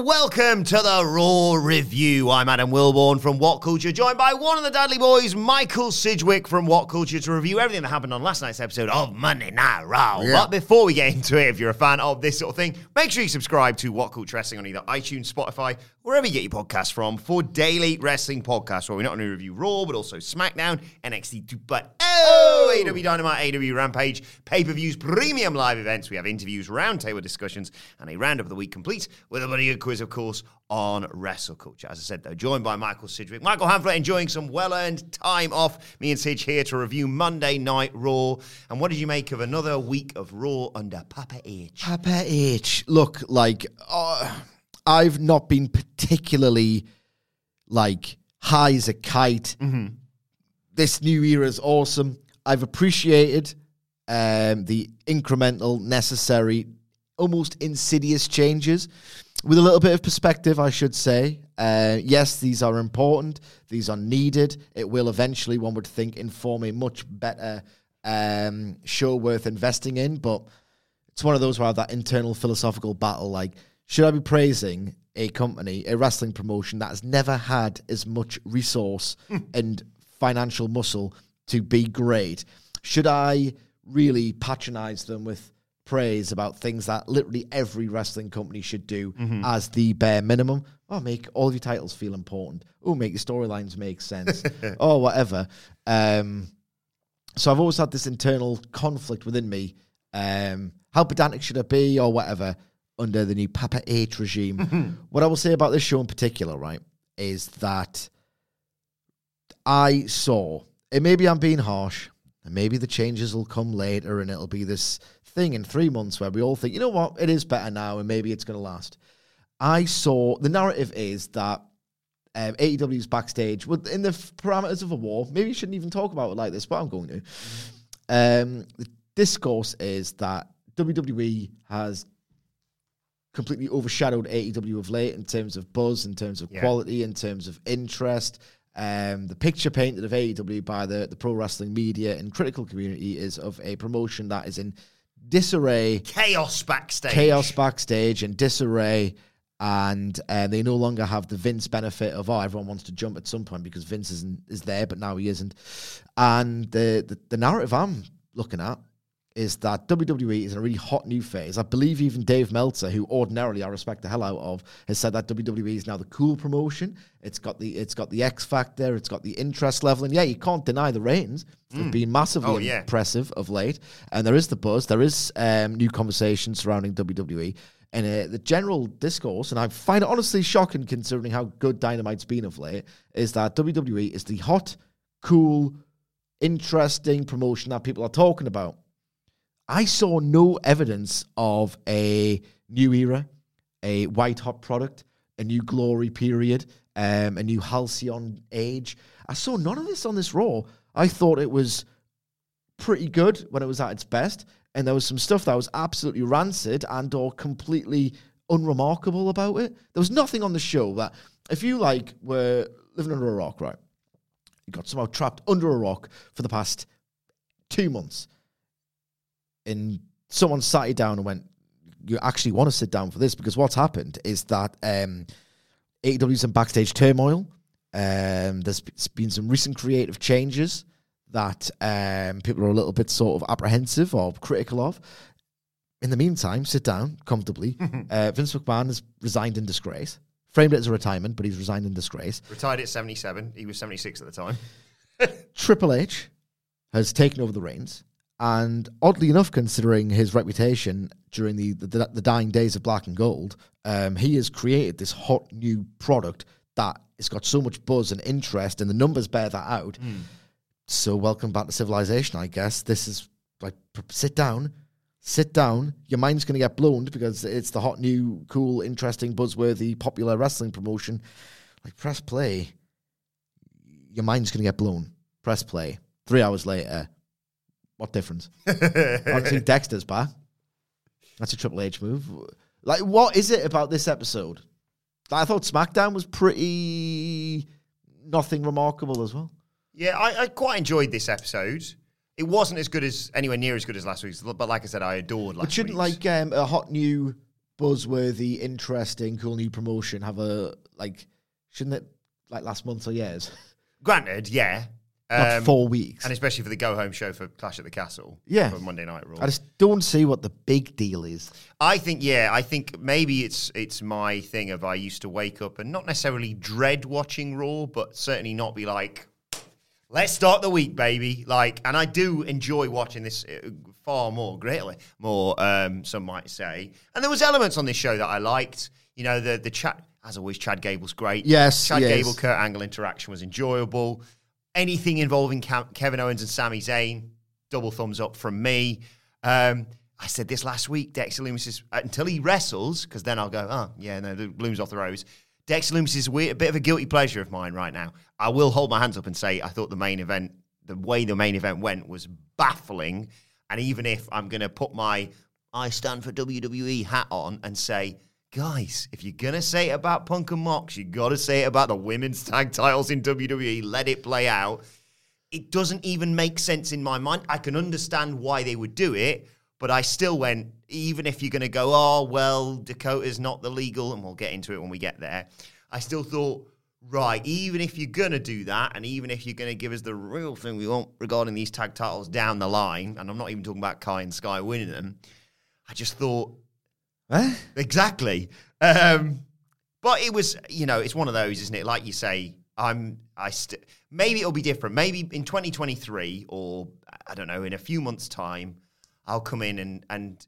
And welcome to the Raw Review. I'm Adam Wilborn from What Culture, joined by one of the Dudley Boys, Michael Sidgwick from What Culture, to review everything that happened on last night's episode of Monday Night Raw. Yeah. But before we get into it, if you're a fan of this sort of thing, make sure you subscribe to What Culture Wrestling on either iTunes, Spotify, wherever you get your podcasts from, for daily wrestling podcasts where we not only review Raw, but also SmackDown, NXT, to but oh, AEW Dynamite, AEW Rampage, pay-per-views, premium live events. We have interviews, roundtable discussions, and a roundup of the week complete with a bloody good quiz, of course, on wrestle culture. As I said, though, joined by Michael Sidgwick. Michael Hamflett enjoying some well-earned time off. Me and Sidge here to review Monday Night Raw. And what did you make of another week of Raw under Papa H? Papa H. Look, like uh, I've not been particularly like high as a kite. This new era is awesome. I've appreciated um, the incremental, necessary, almost insidious changes. With a little bit of perspective, I should say. Uh, yes, these are important. These are needed. It will eventually, one would think, inform a much better um, show worth investing in. But it's one of those where I have that internal philosophical battle. Like, should I be praising a company, a wrestling promotion that has never had as much resource and financial muscle to be great? Should I really patronize them with praise about things that literally every wrestling company should do as the bare minimum? Oh, make all of your titles feel important. Oh, make your storylines make sense. oh, whatever. Um, so I've always had this internal conflict within me. Um, how pedantic should I be, or whatever, under the new Papa H regime? what I will say about this show in particular, right, is that I saw, and maybe I'm being harsh, and maybe the changes will come later, and it'll be this thing in three months where we all think, you know what, it is better now, and maybe it's going to last. I saw the narrative is that um, AEW's backstage within the parameters of a war. Maybe you shouldn't even talk about it like this, but I'm going to. Um, the discourse is that WWE has completely overshadowed AEW of late in terms of buzz, in terms of Yeah. quality, in terms of interest. Um, the picture painted of AEW by the, the pro wrestling media and critical community is of a promotion that is in disarray Chaos backstage. chaos backstage and disarray and uh, they no longer have the Vince benefit of oh everyone wants to jump at some point because Vince isn't is there but now he isn't and the the, the narrative I'm looking at is that WWE is in a really hot new phase. I believe even Dave Meltzer, who ordinarily I respect the hell out of, has said that WWE is now the cool promotion. It's got the it's got the X factor, it's got the interest level, and yeah, you can't deny the ratings. They've been massively Oh, yeah. impressive of late, and there is the buzz. There is um, new conversation surrounding WWE, and uh, the general discourse. And I find it honestly shocking, considering how good Dynamite's been of late, is that WWE is the hot, cool, interesting promotion that people are talking about. I saw no evidence of a new era, a white hot product, a new glory period, um, a new halcyon age. I saw none of this on this Raw. I thought it was pretty good when it was at its best, and there was some stuff that was absolutely rancid and or completely unremarkable about it. There was nothing on the show that if you like were living under a rock, right? You got somehow trapped under a rock for the past two months. And someone sat you down and went, You actually want to sit down for this? Because what's happened is that um, AEW's in backstage turmoil. Um, there's been some recent creative changes that um, people are a little bit sort of apprehensive or critical of. In the meantime, sit down comfortably. uh, Vince McMahon has resigned in disgrace. Framed it as a retirement, but he's resigned in disgrace. Retired at 77. He was 76 at the time. Triple H has taken over the reins, and oddly enough, considering his reputation during the the, the dying days of Black and Gold, um, he has created this hot new product that has got so much buzz and interest, and the numbers bear that out. So, welcome back to civilization, I guess. This is like sit down, sit down. Your mind's going to get blown because it's the hot new, cool, interesting, buzzworthy, popular wrestling promotion. Like press play your mind's going to get blown. Press play. Three hours later, what difference? Obviously, Dexter's back. That's a Triple H move. Like, what is it about this episode? I thought SmackDown was pretty nothing remarkable as well. Yeah, I, I quite enjoyed this episode. It wasn't as good as anywhere near as good as last week's, but like I said, I adored last But shouldn't week's. like um, a hot new, buzzworthy, interesting, cool new promotion have a like? Shouldn't it like last month or years? Granted, yeah. Um, four weeks. And especially for the go home show for Clash at the Castle. Yeah. For Monday Night Raw. I just don't see what the big deal is. I think yeah, I think maybe it's it's my thing of I used to wake up and not necessarily dread watching Raw, but certainly not be like, let's start the week, baby. Like, and I do enjoy watching this uh, far more greatly, more um, some might say. And there was elements on this show that I liked. You know, the the chat as always, Chad Gable's great. Yes, Chad yes. Gable Kurt Angle interaction was enjoyable. Anything involving Kevin Owens and Sami Zayn, double thumbs up from me. Um, I said this last week. Dexter Lumis is uh, until he wrestles, because then I'll go, oh yeah, no, the bloom's off the rose. Dexter Lumis is weird, a bit of a guilty pleasure of mine right now. I will hold my hands up and say I thought the main event, the way the main event went, was baffling. And even if I'm going to put my I stand for WWE hat on and say, guys, if you're going to say it about Punk and Mox, you got to say it about the women's tag titles in WWE. Let it play out. It doesn't even make sense in my mind. I can understand why they would do it, but I still went, even if you're going to go, oh, well, Dakota's not the legal, and we'll get into it when we get there. I still thought, right, even if you're going to do that, and even if you're going to give us the real thing we want regarding these tag titles down the line, and I'm not even talking about Kai and Sky winning them, I just thought, Eh? Exactly. Um, but it was, you know, it's one of those, isn't it? Like you say, I'm, I st- maybe it'll be different. Maybe in 2023 or I don't know, in a few months' time, I'll come in and and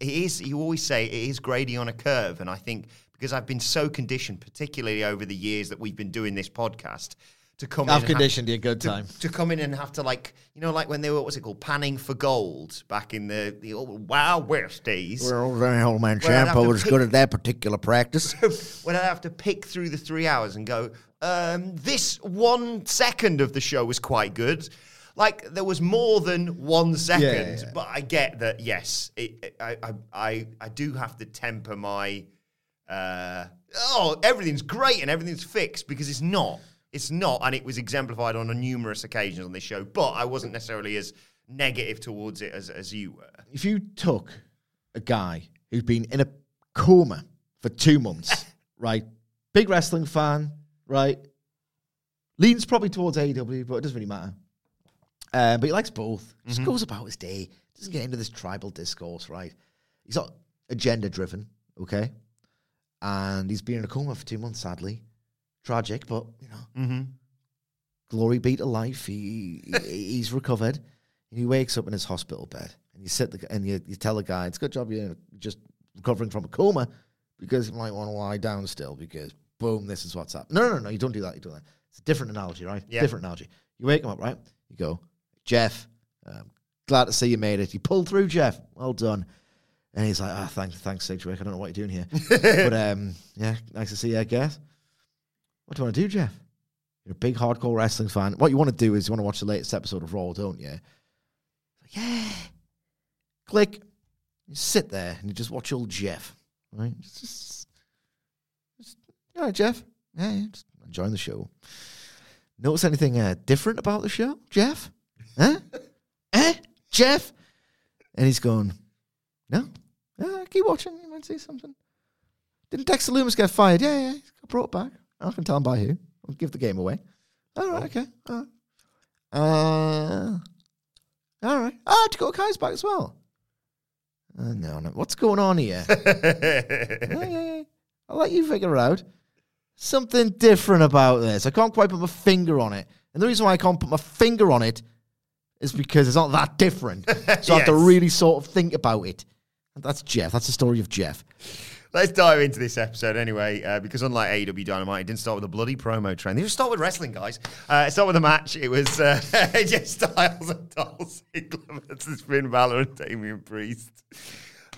it is. You always say it is grading on a curve, and I think because I've been so conditioned, particularly over the years that we've been doing this podcast, to come in I've and have- conditioned you a good time. to come in and have to like you know like when they were what's it called panning for gold back in the the old Wild West days Well, the old man Well, I'd Ciampa was pick- good at that particular practice. when I have to pick through the three hours and go, um, this one second of the show was quite good. Like there was more than one second, Yeah. but I get that. Yes, it, it- I, I, I, I do have to temper my. Uh, oh, everything's great and everything's fixed because it's not. It's not, and it was exemplified on a numerous occasions on this show. But I wasn't necessarily as negative towards it as as you were. if you took a guy who's been in a coma for two months, right? Big wrestling fan, right? Leans probably towards AEW, but it doesn't really matter. Um, but he likes both. Just goes about his day. Doesn't get into this tribal discourse, right? He's not agenda driven, okay? And he's been in a coma for two months, sadly. Tragic, but you know, Mm-hmm. glory be to life. He, he he's recovered, and he wakes up in his hospital bed. And you sit the, and you, you tell the guy, "It's a good job you're just recovering from a coma, because you might want to lie down still because boom, this is what's happening." No, no, no, you don't do that. You do that. It's a different analogy, right? Yeah. Different analogy. You wake him up, right? You go, Jeff. Um, glad to see you made it. You pulled through, Jeff. Well done. And he's like, ah, thanks, thanks, Sidgwick. I don't know what you're doing here. but um, yeah, nice to see you, I guess. What do you want to do, Jeff? You're a big hardcore wrestling fan. What you want to do is you want to watch the latest episode of Raw, don't you? Yeah. Click. You sit there and you just watch old Jeff. Right? Just, just, all right, Jeff. Yeah, yeah, just enjoying the show. Notice anything uh, different about the show, Jeff? Huh? eh? Jeff? And he's going, no. Yeah, keep watching. You might see something. Didn't Dexter Lumis get fired? Yeah, yeah. He got brought back. I can tell him by who. I'll give the game away. All right, okay. All right. Uh, all right. Ah, Dakota Kai's back as well. Uh, no, no. What's going on here? yeah. I'll let you figure out. Something different about this. I can't quite put my finger on it. And the reason why I can't put my finger on it is because it's not that different. So I have to really sort of think about it. And that's Jeff. That's the story of Jeff. Let's dive into this episode anyway, uh, because unlike AEW Dynamite, it didn't start with a bloody promo train. They just start with wrestling, guys. Uh, started with a match. It was uh, AJ Styles and Dolph Ziggler versus Finn Balor and Damian Priest.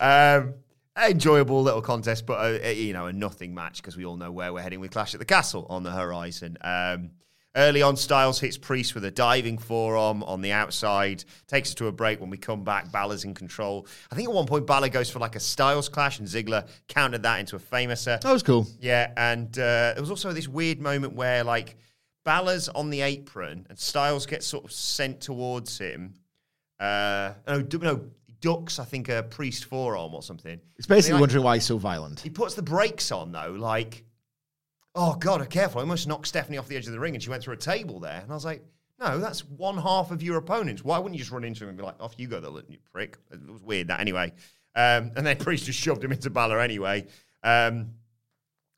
Um, enjoyable little contest, but uh, you know, a nothing match because we all know where we're heading with Clash at the Castle on the horizon. Um, Early on, Styles hits Priest with a diving forearm on the outside, takes us to a break. When we come back, Balor's in control. I think at one point, Balor goes for like a Styles clash, and Ziggler countered that into a famouser. That was cool. Yeah, and uh, there was also this weird moment where like Balor's on the apron and Styles gets sort of sent towards him. Uh, no, no, ducks. I think a priest forearm or something. It's basically like, wondering why he's so violent. He puts the brakes on though, like, oh god, careful! I almost knocked Stephanie off the edge of the ring, and she went through a table there. And I was like, no, that's one half of your opponents. Why wouldn't you just run into him and be like, off you go, the you prick? It was weird that anyway. Um, and then Priest just shoved him into Balor anyway. Um,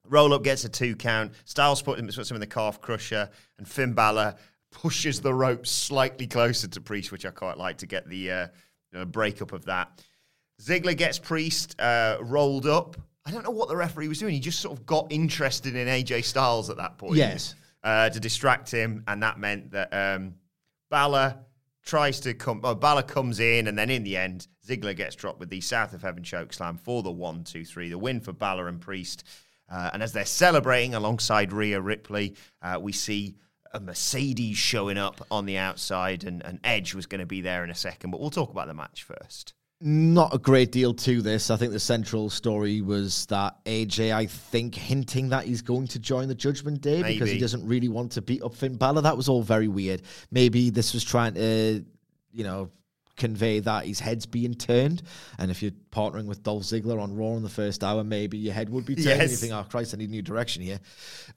Roll up gets a two count. Styles puts him, puts him in the calf crusher, and Finn Balor pushes the rope slightly closer to Priest, which I quite like to get the uh, you know, breakup of that. Ziggler gets Priest uh, rolled up. I don't know what the referee was doing. He just sort of got interested in AJ Styles at that point. Yes. Uh, to distract him, and that meant that um, Balor tries to come. Oh, Balor comes in, and then in the end, Ziggler gets dropped with the South of Heaven choke slam for the one, two, three. The win for Balor and Priest. Uh, and as they're celebrating alongside Rhea Ripley, uh, we see a Mercedes showing up on the outside, and, and Edge was going to be there in a second. But we'll talk about the match first. Not a great deal to this. I think the central story was that AJ, I think, hinting that he's going to join the Judgment Day because he doesn't really want to beat up Finn Balor. That was all very weird. Maybe this was trying to, you know, convey that his head's being turned. And if you're partnering with Dolph Ziggler on Raw in the first hour, maybe your head would be turned. and You think, oh, Christ, I need a new direction here.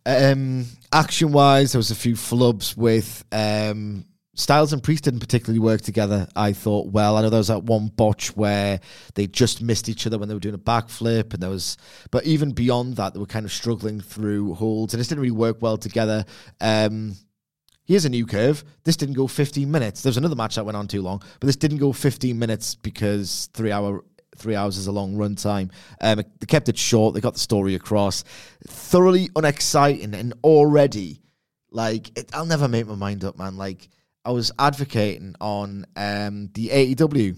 Um, action wise, there was a few flubs with. Um, Styles and Priest didn't particularly work together, I thought. Well, I know there was that one botch where they just missed each other when they were doing a backflip, and there was, but even beyond that, they were kind of struggling through holds, and it didn't really work well together. Um, here's a new curve. This didn't go 15 minutes. There was another match that went on too long, but this didn't go 15 minutes because three hour three hours is a long run time. Um, they kept it short. They got the story across. Thoroughly unexciting and already like it, I'll never make my mind up, man. Like I was advocating on um, the AEW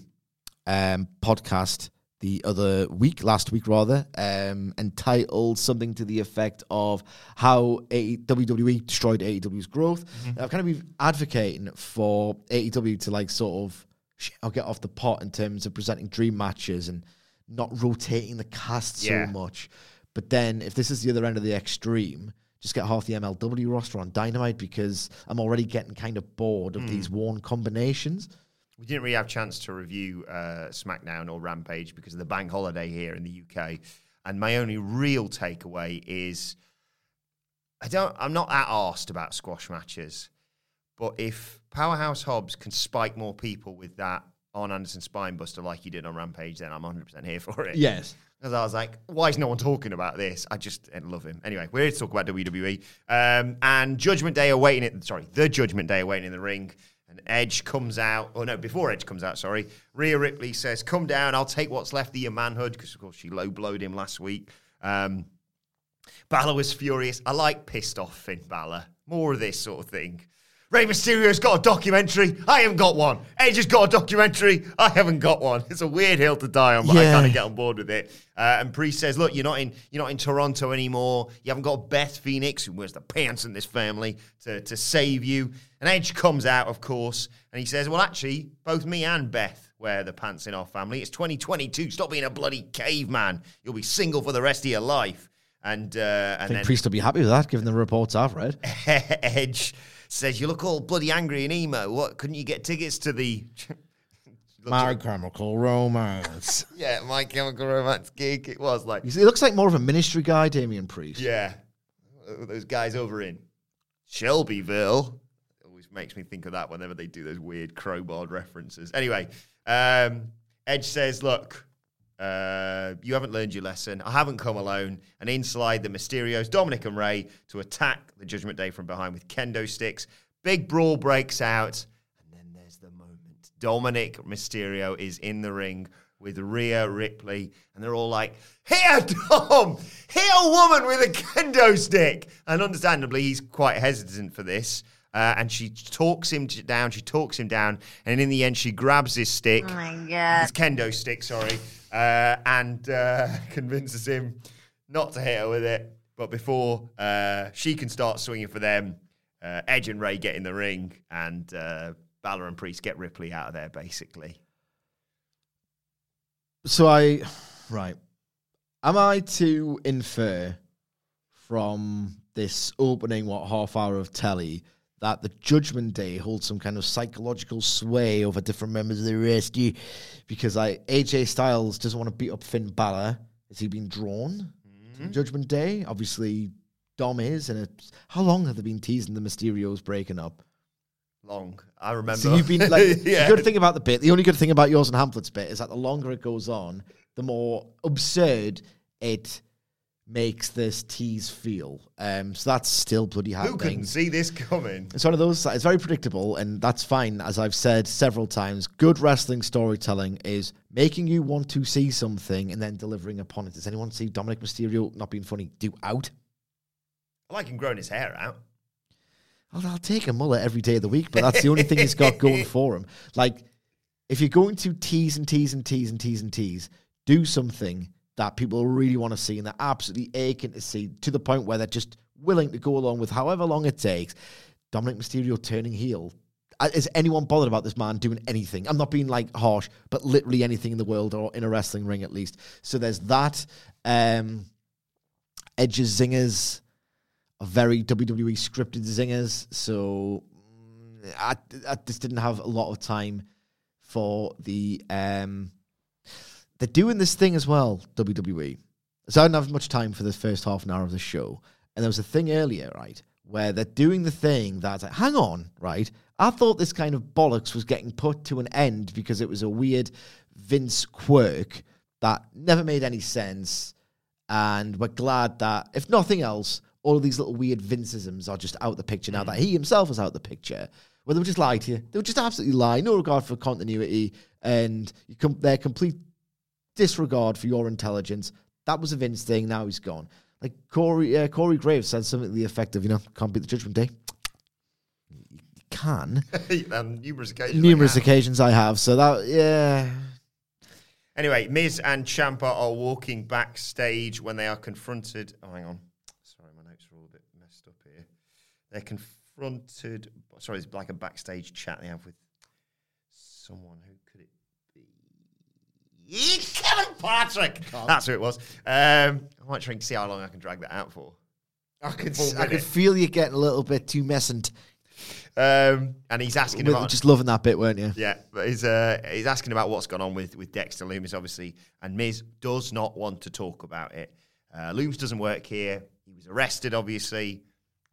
um, podcast the other week, last week rather, um, entitled something to the effect of how A- WWE destroyed AEW's growth. I've kind of been advocating for AEW to like sort of sh- I'll get off the pot in terms of presenting dream matches and not rotating the cast Yeah. so much. But then if this is the other end of the extreme, just get half the MLW roster on Dynamite because I'm already getting kind of bored of these worn combinations. We didn't really have a chance to review uh, SmackDown or Rampage because of the bank holiday here in the UK. And my only real takeaway is I don't I'm not that arsed about squash matches. But if Powerhouse Hobbs can spike more people with that Arn Anderson Spinebuster like he did on Rampage, then I'm 100% here for it. Yes. Because I was like, why is no one talking about this? I just love him. Anyway, we're here to talk about WWE. Um, and Judgment Day awaiting it. Sorry, the Judgment Day awaiting in the ring. And Edge comes out. Oh, no, before Edge comes out, sorry. Rhea Ripley says, come down. I'll take what's left of your manhood. Because, of course, she low blowed him last week. Um, Balor was furious. I like pissed off Finn Balor. More of this sort of thing. Rey Mysterio's got a documentary. I haven't got one. Edge has got a documentary. I haven't got one. It's a weird hill to die on, but I kind of get on board with it. Uh, and Priest says, "Look, you're not in. You're not in Toronto anymore. You haven't got Beth Phoenix, who wears the pants in this family, to to save you." And Edge comes out, of course, and he says, "Well, actually, both me and Beth wear the pants in our family. It's 2022. Stop being a bloody caveman. You'll be single for the rest of your life." And uh, I think then Priest will be happy with that, given the reports I've read. Edge says, "You look all bloody angry and emo. What? Couldn't you get tickets to the My Chemical Romance. Yeah, My Chemical Romance gig. It was like, He looks like more of a ministry guy, Damian Priest. yeah, those guys over in Shelbyville. Always makes me think of that whenever they do those weird crowbar references. Anyway, um, Edge says, "Look, uh, you haven't learned your lesson. I haven't come alone." And inside the Mysterios, Dominic and Rey, to attack the Judgment Day from behind with kendo sticks. Big brawl breaks out, and then there's the moment. Dominic Mysterio is in the ring with Rhea Ripley, and they're all like, Here, Dom! Here, a woman with a kendo stick! And understandably, he's quite hesitant for this. Uh, and she talks him down, she talks him down, and in the end, she grabs his stick. Oh my god. His kendo stick, sorry, uh, and uh, convinces him not to hit her with it. But before uh, she can start swinging for them, uh, Edge and Rey get in the ring, and uh, Balor and Priest get Ripley out of there, basically. So I, right. Am I to infer from this opening, what, half hour of telly, that the Judgment Day holds some kind of psychological sway over different members of the rescue? Because I, AJ Styles doesn't want to beat up Finn Balor. Has he been drawn to hmm. Judgment Day? Obviously, Dom is. And it's, how long have they been teasing the Mysterios breaking up? Long. I remember. So you've been like yeah. the good thing about the bit. The only good thing about yours and Hamflett's bit is that the longer it goes on, the more absurd it makes this tease feel. Um, so that's still bloody happening. Who couldn't see this coming? It's one of those. It's very predictable, and that's fine. As I've said several times, good wrestling storytelling is making you want to see something and then delivering upon it. Does anyone see Dominic Mysterio not being funny do out? I like him growing his hair out. I'll, I'll take a mullet every day of the week, but that's the only thing he's got going for him. Like, if you're going to tease and tease and tease and tease and tease, do something that people really want to see and they're absolutely aching to see to the point where they're just willing to go along with however long it takes. Dominic Mysterio turning heel. Uh, Is anyone bothered about this man doing anything? I'm not being like harsh, but literally anything in the world or in a wrestling ring at least. So there's that. Um, Edge's zingers are very WWE scripted zingers. So mm, I, I just didn't have a lot of time for the. Um, they're doing this thing as well, WWE. So I didn't have much time for the first half an hour of the show. And there was a thing earlier, right, where they're doing the thing that's like, hang on, right? I thought this kind of bollocks was getting put to an end because it was a weird Vince quirk that never made any sense. And we're glad that, if nothing else, all of these little weird Vinceisms are just out the picture now mm. that he himself is out the picture. Well, they would just lie to you. They would just absolutely lie, no regard for continuity, and you com- their complete disregard for your intelligence. That was a Vince thing. Now he's gone. Like Corey, uh, Corey Graves said something to the effect of, you know, can't beat the Judgment Day. You can. um, numerous occasions. Numerous I have. occasions I have. So that, yeah. Anyway, Miz and Ciampa are walking backstage when they are confronted. Oh, hang on. Sorry, my notes are all a bit messed up here. They're confronted. Sorry, it's like a backstage chat they have with someone. Who could it be? Kevin Patrick. That's who it was. Um, I might try and see how long I can drag that out for. I could, I could feel you getting a little bit too messant. Um, and he's asking With- about Just loving that bit, weren't you? Yeah, but he's uh, he's asking about what's gone on with with Dexter Lumis, obviously, and Miz does not want to talk about it. Uh, Lumis doesn't work here. He was arrested, obviously.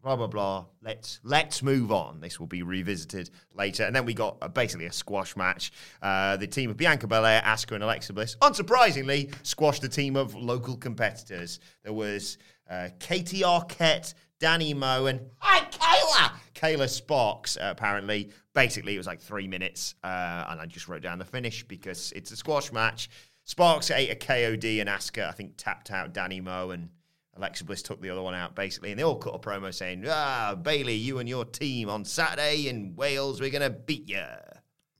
Blah blah blah. Let's let's move on. This will be revisited later, and then we got uh, basically a squash match. Uh, the team of Bianca Belair, Asuka, and Alexa Bliss, unsurprisingly, squashed the team of local competitors. There was uh, Katie Arquette, Danny Moe, and hi Kayla, Kayla Sparks. Uh, apparently, basically, it was like three minutes, uh, and I just wrote down the finish because it's a squash match. Sparks ate a KOD, and Asuka, I think, tapped out Danny Moe, and Alexa Bliss took the other one out, basically. And they all cut a promo saying, "Ah, Bayley, you and your team on Saturday in Wales, we're gonna beat you."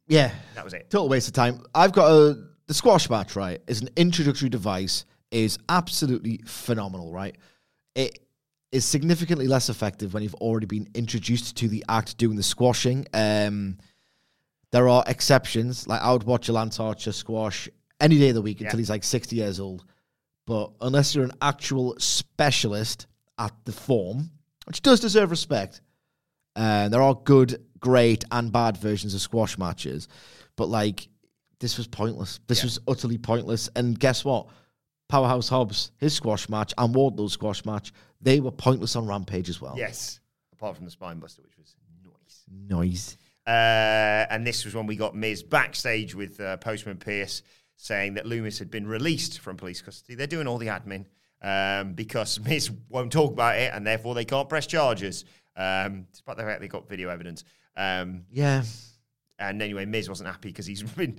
Yeah. That was it. Total waste of time. I've got a the squash match, right? Is an introductory device, is absolutely phenomenal, right? It is significantly less effective when you've already been introduced to the act doing the squashing. Um, there are exceptions, like I would watch a Lance Archer squash any day of the week until he's like 60 years old. But unless you're an actual specialist at the form, which does deserve respect, uh, there are good, great, and bad versions of squash matches. But like this was pointless. This Yeah. was utterly pointless. And guess what? Powerhouse Hobbs, his squash match, and Wardlow's squash match, they were pointless on Rampage as well. Yes, apart from the spine buster, which was nice. Noise. Uh, and this was when we got Miz backstage with uh, Postman Pierce saying that Lumis had been released from police custody. They're doing all the admin um, because Miz won't talk about it, and therefore they can't press charges, um, despite the fact they got video evidence. Um, Yeah. and anyway, Miz wasn't happy because he's been,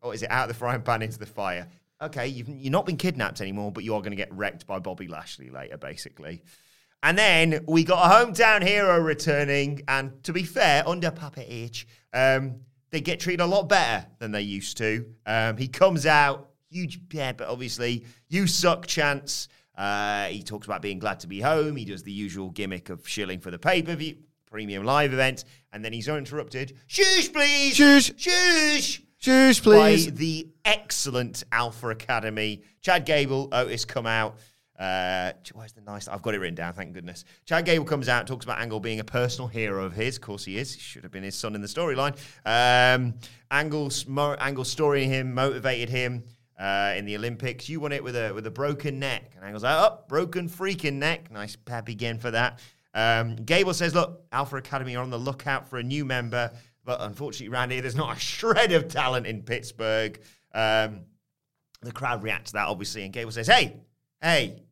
what is it, out of the frying pan into the fire. Okay, you've, you're not been kidnapped anymore, but you are going to get wrecked by Bobby Lashley later, basically. And then we got a hometown hero returning, and to be fair, under Papa H, um, they get treated a lot better than they used to. Um, he comes out, huge yeah, but obviously, you suck chance. Uh, he talks about being glad to be home. He does the usual gimmick of shilling for the pay per view, premium live event, and then he's interrupted. Shush, please! Shush. Shush! Shush, by please. the excellent Alpha Academy. Chad Gable, Otis come out. Uh, where's the nice? I've got it written down. Thank goodness. Chad Gable comes out, talks about Angle being a personal hero of his. Of course, he is. He should have been his son in the storyline. Um, Angle's mo- Angle's story him motivated him uh, in the Olympics. You won it with a with a broken neck, and Angle's like, "Oh, broken freaking neck." Nice pep again for that. Um, Gable says, "Look, Alpha Academy are on the lookout for a new member." But unfortunately, around here, there's not a shred of talent in Pittsburgh. Um, the crowd reacts to that, obviously, and Gable says, Hey, hey,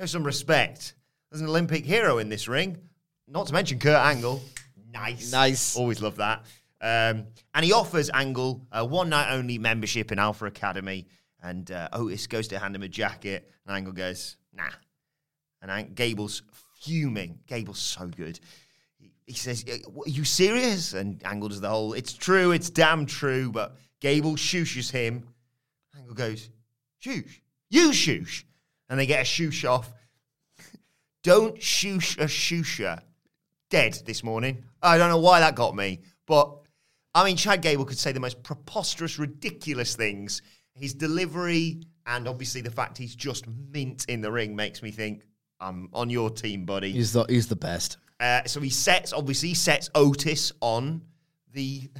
show some respect. There's an Olympic hero in this ring, not to mention Kurt Angle. Nice. Nice. Always love that. Um, and he offers Angle a one night only membership in Alpha Academy. And uh, Otis goes to hand him a jacket, and Angle goes, Nah. And Ang- Gable's fuming. Gable's so good. He- He says, "Uh, Are you serious? And Angle does the whole, It's true, it's damn true. But Gable shooshes him. Angle goes, Shoosh. You shoosh. And they get a shoosh off. Don't shoosh a shoosher. Dead this morning. I don't know why that got me. But, I mean, Chad Gable could say the most preposterous, ridiculous things. His delivery and obviously the fact he's just mint in the ring makes me think, I'm on your team, buddy. He's the he's the best. Uh, so he sets, obviously, he sets Otis on the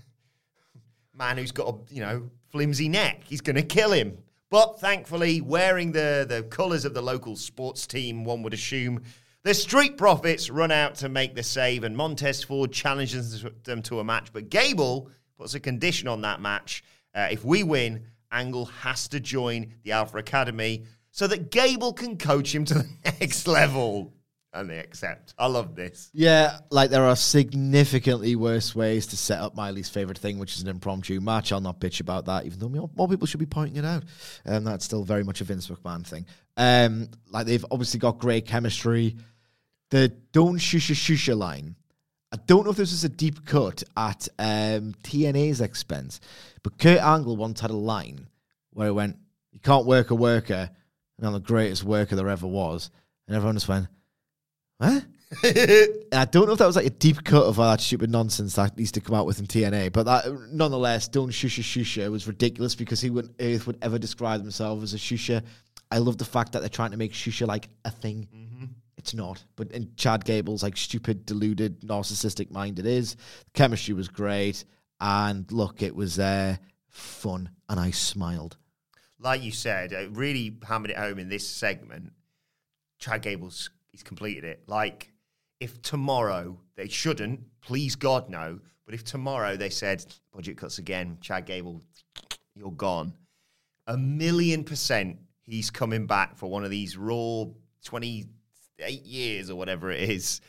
man who's got a you know flimsy neck. He's going to kill him. But thankfully, wearing the the colours of the local sports team, one would assume the Street Profits run out to make the save, and Montez Ford challenges them to a match. But Gable puts a condition on that match: uh, if we win, Angle has to join the Alpha Academy so that Gable can coach him to the next level. And they accept. I love this. Yeah, like there are significantly worse ways to set up my least favorite thing, which is an impromptu match. I'll not bitch about that, even though more, people should be pointing it out. And that's still very much a Vince McMahon thing. Um, like they've obviously got great chemistry. The don't shusha shusha line. I don't know if this was a deep cut at um, TNA's expense, but Kurt Angle once had a line where he went, "You can't work a worker," and I'm the greatest worker there ever was, and everyone just went, "What?" I don't know if that was like a deep cut of all that stupid nonsense that needs to come out with in TNA, but that nonetheless, don't shusha shusha was ridiculous because he would Earth would ever describe himself as a shusha. I love the fact that they're trying to make shusha like a thing. Mm-hmm. It's not, but in Chad Gable's like stupid, deluded, narcissistic mind, it is. The chemistry was great, and look, it was uh, fun, and I smiled. like you said, it really hammered it home in this segment. Chad Gable's he's completed it. Like if tomorrow they shouldn't, please God no. But if tomorrow they said budget cuts again, Chad Gable, you're gone. A million percent, he's coming back for one of these raw twenty eight years or whatever it is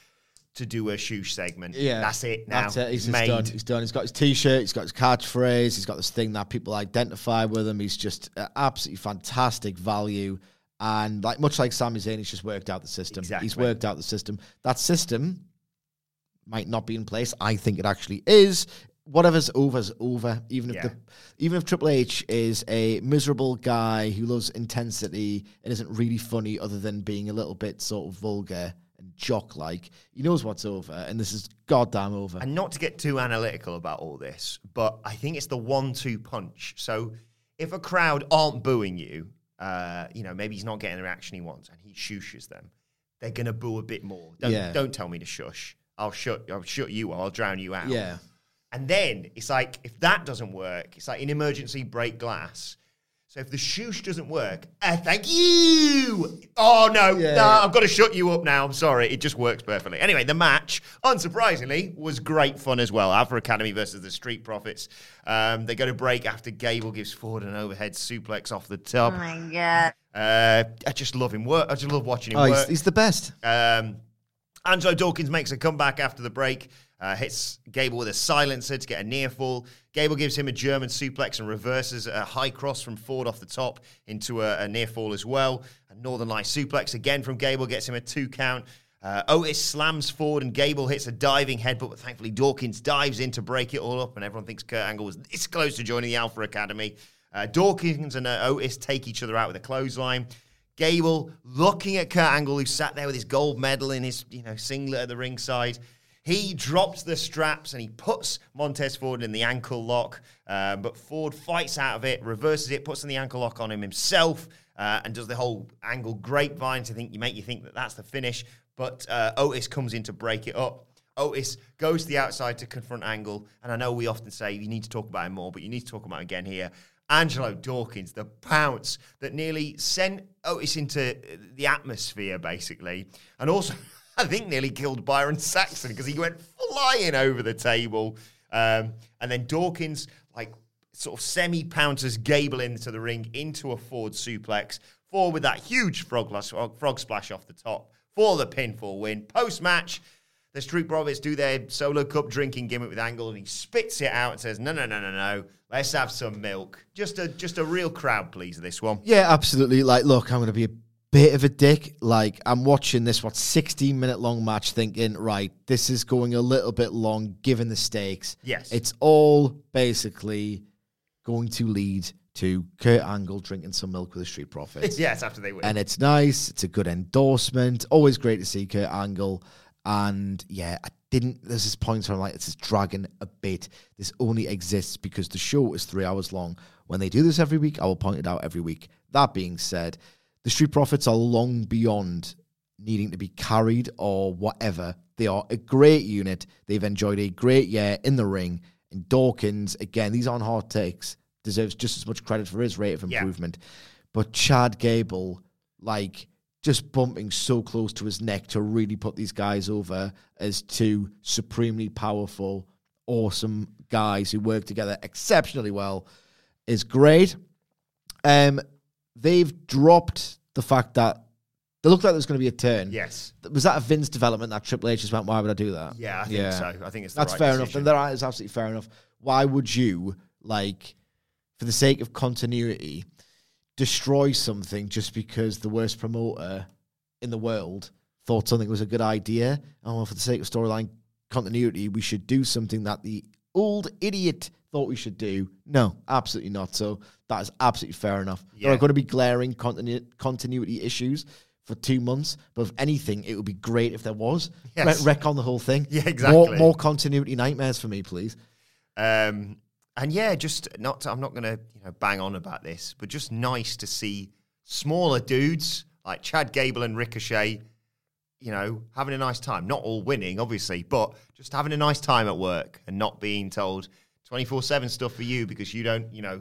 to do a shoosh segment. Yeah, that's it. Now That's it. He's made. done. He's done. He's got his T-shirt. He's got his catchphrase. He's got this thing that people identify with him. He's just uh, absolutely fantastic value. And like much like Sami Zayn, he's just worked out the system. He's worked out the system. That system might not be in place. I think it actually is. Whatever's over's over. Even if Yeah. the even if Triple H is a miserable guy who loves intensity and isn't really funny, other than being a little bit sort of vulgar and jock like, he knows what's over, and this is goddamn over. And not to get too analytical about all this, but I think it's the one-two punch. So if a crowd aren't booing you, uh, you know, maybe he's not getting the reaction he wants, and he shushes them, they're gonna boo a bit more. Don't, Yeah. don't tell me to shush. I'll shut. I'll shut you. I'll drown you out. yeah. And then it's like, if that doesn't work, it's like an emergency break glass. So if the shoosh doesn't work, uh, thank you. Oh no, Yeah, no. I've got to shut you up now. I'm sorry, it just works perfectly. Anyway, the match, unsurprisingly, was great fun as well. Alpha Academy versus the Street Profits. Um, they go to break after Gable gives Ford an overhead suplex off the top. Oh my god. Uh, I just love him work. I just love watching him Oh, he's, he's the best. Um, Angelo Dawkins makes a comeback after the break, uh, hits Gable with a silencer to get a near fall. Gable gives him a German suplex and reverses a high cross from Ford off the top into a, a near fall as well. A Northern Light suplex again from Gable gets him a two count. Uh, Otis slams Ford and Gable hits a diving headbutt, but thankfully Dawkins dives in to break it all up, and everyone thinks Kurt Angle was this close to joining the Alpha Academy. Uh, Dawkins and uh, Otis take each other out with a clothesline. Gable looking at Kurt Angle, who sat there with his gold medal in his you know singlet at the ringside. He drops the straps and he puts Montez Ford in the ankle lock, uh, but Ford fights out of it, reverses it, puts in the ankle lock on him himself, uh, and does the whole angle grapevine to think you make you think that that's the finish. But uh, Otis comes in to break it up. Otis goes to the outside to confront Angle, and I know we often say you need to talk about him more, but you need to talk about him again here. Angelo Dawkins, the pounce that nearly sent Otis into the atmosphere, basically, and also I think nearly killed Byron Saxton because he went flying over the table, um, and then Dawkins like sort of semi pounces Gable into the ring into a forward suplex, forward with that huge frog, frog splash off the top for the pinfall win. Post match. The Street Profits do their solo cup drinking gimmick with Angle, and he spits it out and says, "No, no, no, no, no. Let's have some milk. Just a just a real crowd pleaser. This one. Yeah, absolutely. Like, look, I'm going to be a bit of a dick. Like, I'm watching this, what, 16 minute long match thinking, right, this is going a little bit long given the stakes. Yes. It's all basically going to lead to Kurt Angle drinking some milk with the Street Profits. yes, after they win. and it's nice. It's a good endorsement. Always great to see Kurt Angle. And yeah, I didn't. There's this point where I'm like, this is dragging a bit. This only exists because the show is three hours long. When they do this every week, I will point it out every week. That being said, the Street Profits are long beyond needing to be carried or whatever. They are a great unit. They've enjoyed a great year in the ring. And Dawkins, again, these aren't hard takes, deserves just as much credit for his rate of Yeah. improvement. But Chad Gable, like, just bumping so close to his neck to really put these guys over as two supremely powerful, awesome guys who work together exceptionally well is great. Um, they've dropped the fact that they looked like there was going to be a turn. yes. Was that a Vince development that Triple H just went, why would I do that? Yeah, I think so. I think it's That's right fair enough. decision. And that is absolutely fair enough. Why would you, like, for the sake of continuity, destroy something just because the worst promoter in the world thought something was a good idea? Oh, well, for the sake of storyline continuity, we should do something that the old idiot thought we should do. No, absolutely not. So that is absolutely fair enough. There are going to be glaring continu- continuity issues for two months, but if anything, it would be great if there was. Yes. Re- wreck on the whole thing. Yeah, More, exactly. more continuity nightmares for me, please. Um, and yeah, just not. To, I'm not going to you know bang on about this, but just nice to see smaller dudes like Chad Gable and Ricochet, you know, having a nice time. Not all winning, obviously, but just having a nice time at work and not being told 24 seven stuff for you because you don't, you know.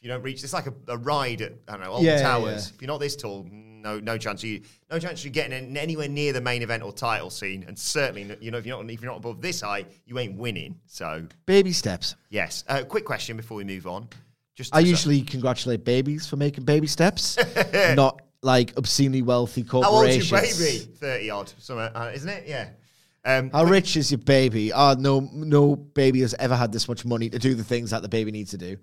If you don't reach, it's like a, a ride at I don't know Alton Yeah, Towers. yeah. If you're not this tall, no no chance you no chance you're getting in- anywhere near the main event or title scene, and certainly you know if you're not if you're not above this high, you ain't winning. So Baby steps. Yes. Uh, quick question before we move on. Just I usually congratulate babies for making baby steps, not like obscenely wealthy corporations. how old's your baby? Thirty odd, somewhere, uh, isn't it? Yeah. Um, How rich is your baby? Oh, no, no baby has ever had this much money to do the things that the baby needs to do.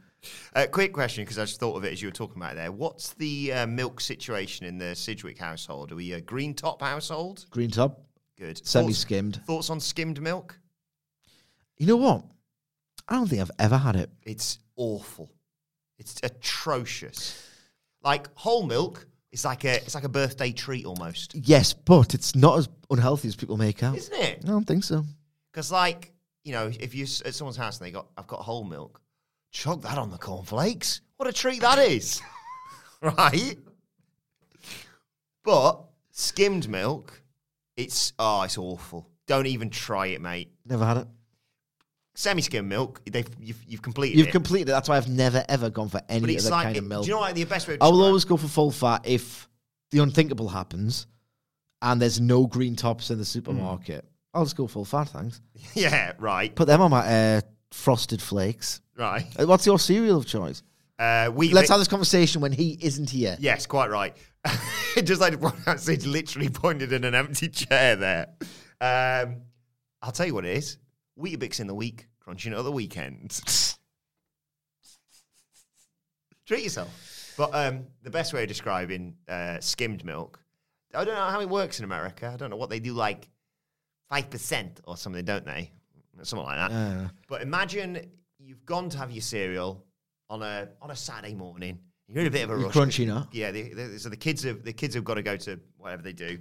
uh, quick question because I just thought of it as you were talking about it there. What's the uh, milk situation in the Sidgwick household? Are we a green top household? Green top, Good. semi Thoughts, skimmed. thoughts on skimmed milk? You know what? I don't think I've ever had it. It's awful. It's atrocious. Like whole milk is like a it's like a birthday treat almost, Yes, but it's not as unhealthy as people make out. isn't it? No, I don't think so. Because, like, you know, if you're s- at someone's house and they got, I've got whole milk, chuck that on the cornflakes. What a treat that is, right? But skimmed milk, it's oh, it's awful. Don't even try it, mate. Never had it. Semi-skim milk. They've you've, you've completed You've it. completed it. That's why I've never ever gone for but any it's other like, kind it- of milk. do you know what the best way? To I will always go for full fat if the unthinkable happens and there's no green tops in the supermarket. I'll just go full fat, thanks. Yeah, right, Put them on my uh, frosted flakes. right. Uh, What's your cereal of choice? Uh, we Let's have this conversation when he isn't here. Yes, quite right. Just like point literally pointed in an empty chair there. Um, I'll tell you what it is. Weetabix in the week, crunching at the weekends. Treat yourself. But um, the best way of describing uh, skimmed milk, I don't know how it works in America. I don't know what they do, like 5% or something, don't they? Something like that. Uh, But imagine you've gone to have your cereal on a on a Saturday morning. You're in a bit of a You're rush. crunchy now. Yeah, the, the, so the kids have the kids have got to go to whatever they do,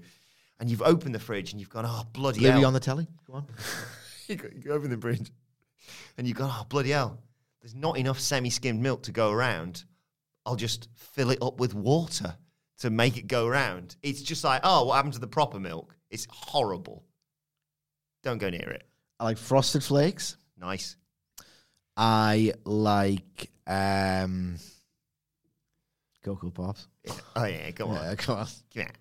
and you've opened the fridge and you've gone, oh bloody Libby hell! on the telly. Go on. you, go- you open the fridge, and you've gone, oh bloody hell! There's not enough semi-skimmed milk to go around. I'll just fill it up with water to make it go around. It's just like, oh, what happened to the proper milk? It's horrible. Don't go near it. I like frosted flakes. Nice. I like um, Cocoa Pops. Oh yeah, go on. Yeah, come on.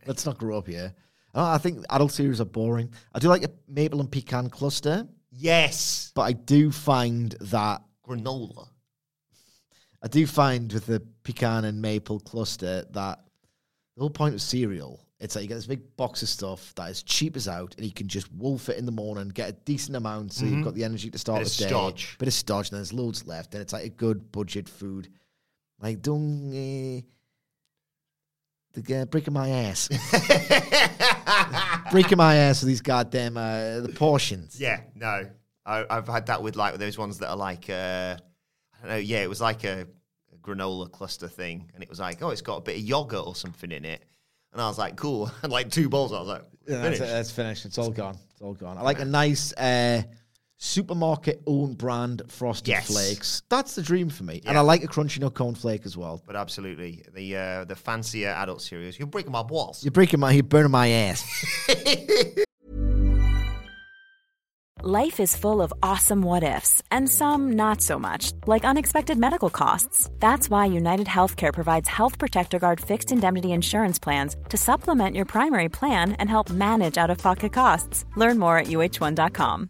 Let's not grow up here. Oh, I think adult cereals are boring. I do like a maple and pecan cluster, Yes. but I do find that Granola. I do find with the pecan and maple cluster that the whole point of cereal, it's like you get this big box of stuff that is cheap as out, and you can just wolf it in the morning, get a decent amount, so you've got the energy to start Mm-hmm. Bit the day. stodge. Bit of stodge, and there's loads left, and it's like a good budget food. Like don't the uh, breaking my ass, breaking my ass with these goddamn uh, the portions. Yeah, no. I, I've had that with like those ones that are like, uh, I don't know, yeah, it was like a, a granola cluster thing. And it was like, oh, it's got a bit of yogurt or something in it. And I was like, cool. And like two bowls, I was like, Yeah, that's, finished. that's finished. It's all gone. It's all gone. I like a nice uh, supermarket owned brand frosted Yes. flakes. That's the dream for me. And I like a crunchy nut corn flake as well. But absolutely, the uh, the fancier adult cereals, you're breaking my balls. You're breaking my, you're burning my ass. Life is full of awesome what ifs, and some not so much, like unexpected medical costs. That's why United Healthcare provides Health Protector Guard fixed indemnity insurance plans to supplement your primary plan and help manage out of pocket costs. Learn more at uh1.com.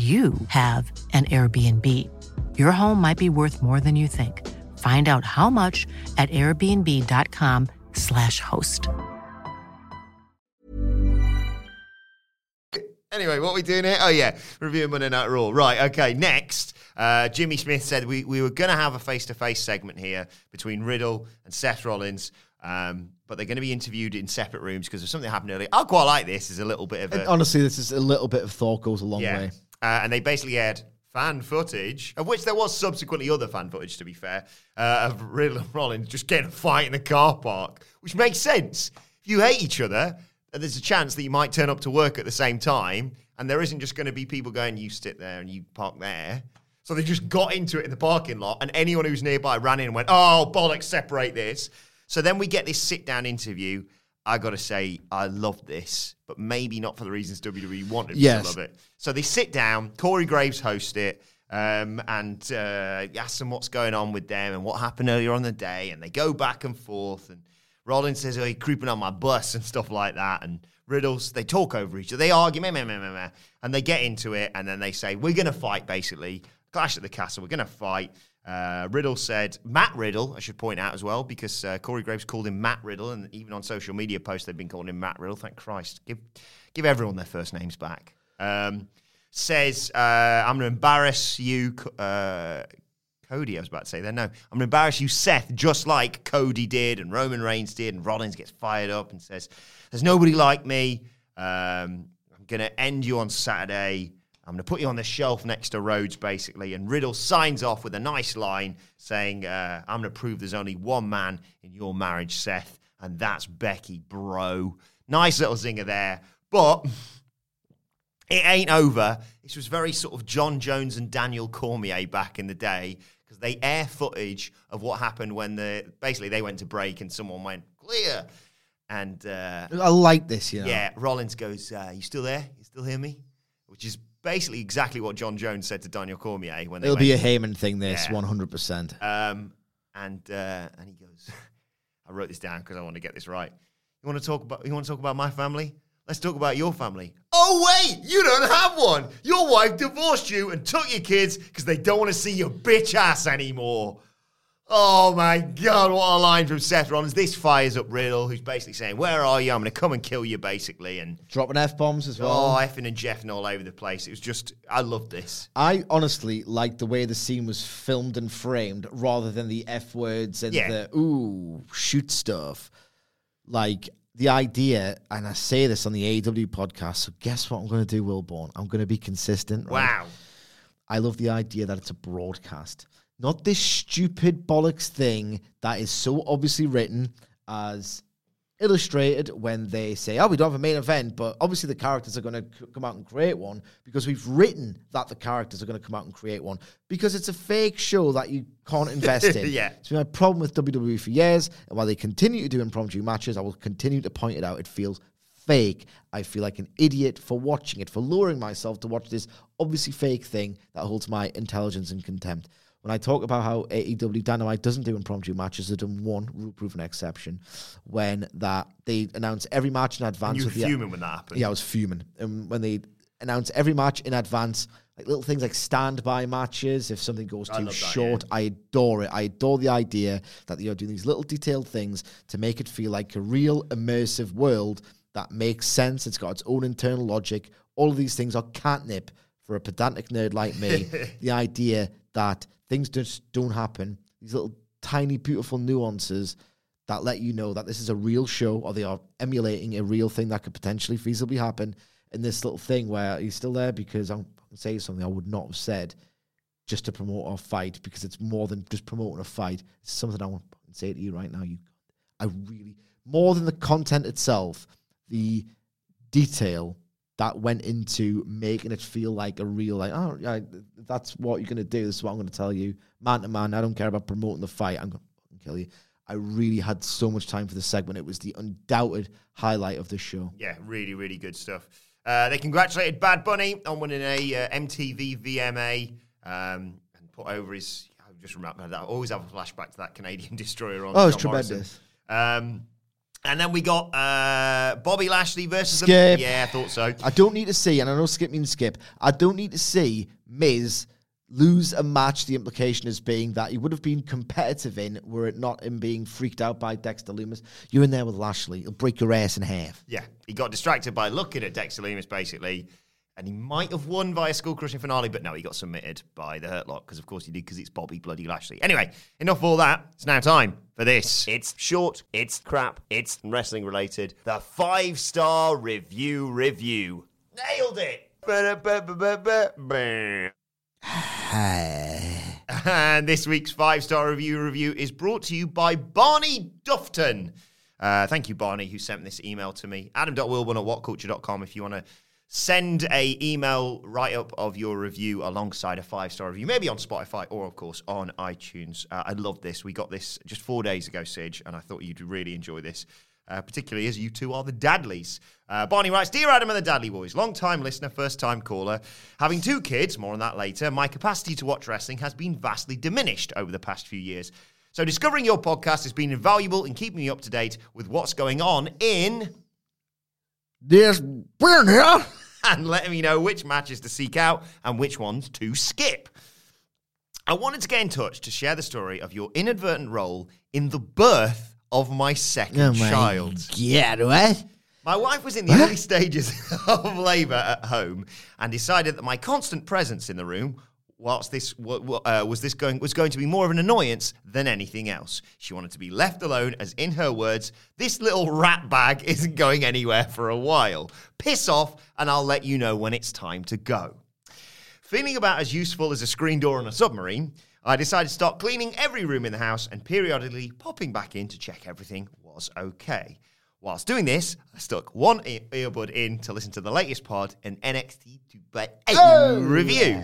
you have an Airbnb. Your home might be worth more than you think. Find out how much at airbnb.com/slash host. Anyway, what are we doing here? Oh, yeah, reviewing Monday Night Raw. Right, okay, next. Uh, Jimmy Smith said we, we were going to have a face to face segment here between Riddle and Seth Rollins, um, but they're going to be interviewed in separate rooms because of something happened earlier. I quite like this. Is a little bit of a. honestly, this is a little bit of thought goes a long yeah. way. Uh, and they basically had fan footage, of which there was subsequently other fan footage, to be fair, uh, of Riddle and Rollins just getting a fight in the car park, which makes sense. If you hate each other, there's a chance that you might turn up to work at the same time, and there isn't just going to be people going, you sit there and you park there. So they just got into it in the parking lot, and anyone who's nearby ran in and went, oh, bollocks, separate this. So then we get this sit down interview. I got to say, I love this, but maybe not for the reasons WWE wanted me Yes. to love it. So they sit down, Corey Graves hosts it, um, and uh, ask them what's going on with them and what happened earlier on the day. And they go back and forth. And Rollins says, Oh, you're creeping on my bus and stuff like that. And Riddles, they talk over each other. They argue, meh, meh, meh, meh, meh. and they get into it. And then they say, We're going to fight, basically. Clash at the Castle. We're going to fight. Uh, Riddle said, Matt Riddle, I should point out as well, because uh, Corey Graves called him Matt Riddle, and even on social media posts, they've been calling him Matt Riddle. Thank Christ. Give, give everyone their first names back. Um, says, uh, I'm going to embarrass you, uh, Cody, I was about to say there. No, I'm going to embarrass you, Seth, just like Cody did and Roman Reigns did. And Rollins gets fired up and says, There's nobody like me. Um, I'm going to end you on Saturday. I'm going to put you on the shelf next to Rhodes, basically. And Riddle signs off with a nice line saying, uh, I'm going to prove there's only one man in your marriage, Seth, and that's Becky, bro. Nice little zinger there. But it ain't over. This was very sort of John Jones and Daniel Cormier back in the day because they air footage of what happened when the basically they went to break and someone went clear, and uh, I like this, you know. yeah, Rollins goes, uh, "You still there? You still hear me?" Which is basically exactly what John Jones said to Daniel Cormier when they It'll went be a Heyman thing, this, Yeah. 100%. um, and uh, and he goes, I wrote this down because I want to get this right. You want to talk about you want to talk about my family? Let's talk about your family. Oh wait, you don't have one. Your wife divorced you and took your kids because they don't want to see your bitch ass anymore. Oh my god, what a line from Seth Rollins. This fires up Riddle, who's basically saying, Where are you? I'm gonna come and kill you, basically. And Dropping F bombs as well. oh, effing and jeffing all over the place. It was just I loved this. I honestly like the way the scene was filmed and framed rather than the F words and Yeah. the ooh, shoot stuff. Like the idea, and I say this on the AW podcast, so guess what I'm going to do, Wilborn? I'm going to be consistent. right? Wow. I love the idea that it's a broadcast, not this stupid bollocks thing that is so obviously written as illustrated when they say, "Oh, we don't have a main event," but obviously the characters are going to c- come out and create one because we've written that the characters are going to come out and create one because it's a fake show that you can't invest in. Yeah. It's been my problem with WWE for years, and while they continue to do impromptu matches, I will continue to point it out. It feels fake. I feel like an idiot for watching it, for luring myself to watch this obviously fake thing that holds my intelligence in contempt. When I talk about how AEW Dynamite doesn't do impromptu matches, they've done one rule-proven exception when that they announce every match in advance. You were with the- fuming when that happened. yeah, I was fuming. And when they announce every match in advance, like little things like standby matches, if something goes I too that, short, I adore it. I adore the idea that you're doing these little detailed things to make it feel like a real immersive world that makes sense. It's got its own internal logic. All of these things are catnip for a pedantic nerd like me. the idea that things just don't happen, these little tiny, beautiful nuances that let you know that this is a real show or they are emulating a real thing that could potentially feasibly happen in this little thing where he's still there because I'm saying something I would not have said just to promote our fight because it's more than just promoting a fight. It's something I want to say to you right now. You, I really, more than the content itself, the detail that went into making it feel like a real, like, oh, yeah, that's what you're going to do. This is what I'm going to tell you. Man to man, I don't care about promoting the fight. I'm going to kill you. I really had so much time for the segment. It was the undoubted highlight of the show. Yeah, really, really good stuff. Uh, they congratulated Bad Bunny on winning a uh, MTV VMA um, and put over his. I just remember that. I always have a flashback to that Canadian destroyer on. Oh, it's tremendous. Um, and then we got uh, Bobby Lashley versus. the- Skip. yeah, I thought so. I don't need to see, and I know skip means skip. I don't need to see Miz lose a match. The implication is being that he would have been competitive in were it not him being freaked out by Dexter Lumis. You're in there with Lashley. He'll break your ass in half. Yeah, he got distracted by looking at Dexter Lumis, basically, and he might have won via skull crushing finale, but no, he got submitted by the Hurt Lock because, of course, he did because it's Bobby Bloody Lashley. Anyway, enough of all that. It's now time for this. It's short, it's crap, it's wrestling related. The five star review review. Nailed it. And this week's five star review review is brought to you by Barney Dufton. Uh, thank you, Barney, who sent this email to me. Adam.wilburn at whatculture.com if you want to send a email write up of your review alongside a five star review, maybe on Spotify or, of course, on iTunes. Uh, I love this. We got this just four days ago, Sige, and I thought you'd really enjoy this. Uh, particularly as you two are the Dadleys. Uh, Barney writes Dear Adam and the Dadley Boys, long time listener, first time caller. Having two kids, more on that later, my capacity to watch wrestling has been vastly diminished over the past few years. So discovering your podcast has been invaluable in keeping me up to date with what's going on in This burn here. and letting me know which matches to seek out and which ones to skip. I wanted to get in touch to share the story of your inadvertent role in the birth of my second Oh my child. God, what? My wife was in the early stages of labour at home and decided that my constant presence in the room whilst this uh, was this going was going to be more of an annoyance than anything else. She wanted to be left alone, as in her words, "This little rat bag isn't going anywhere for a while. Piss off, and I'll let you know when it's time to go." Feeling about as useful as a screen door on a submarine, I decided to start cleaning every room in the house and periodically popping back in to check everything was okay. Whilst doing this, I stuck one ear- earbud in to listen to the latest pod, an NXT 2.0 review.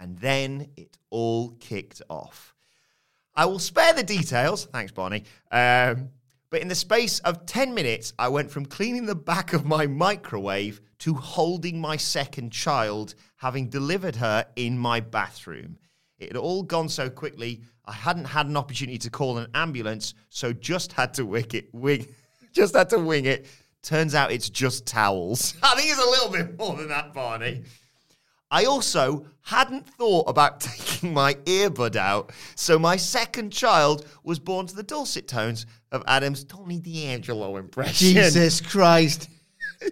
And then it all kicked off. I will spare the details. Thanks, Barney. Um, but in the space of 10 minutes, I went from cleaning the back of my microwave to holding my second child, having delivered her in my bathroom. It had all gone so quickly, I hadn't had an opportunity to call an ambulance, so just had to wing it. Wing, just had to wing it. Turns out it's just towels. I think it's a little bit more than that, Barney. I also hadn't thought about taking my earbud out, so my second child was born to the dulcet tones of Adam's Tony D'Angelo impression. Jesus Christ.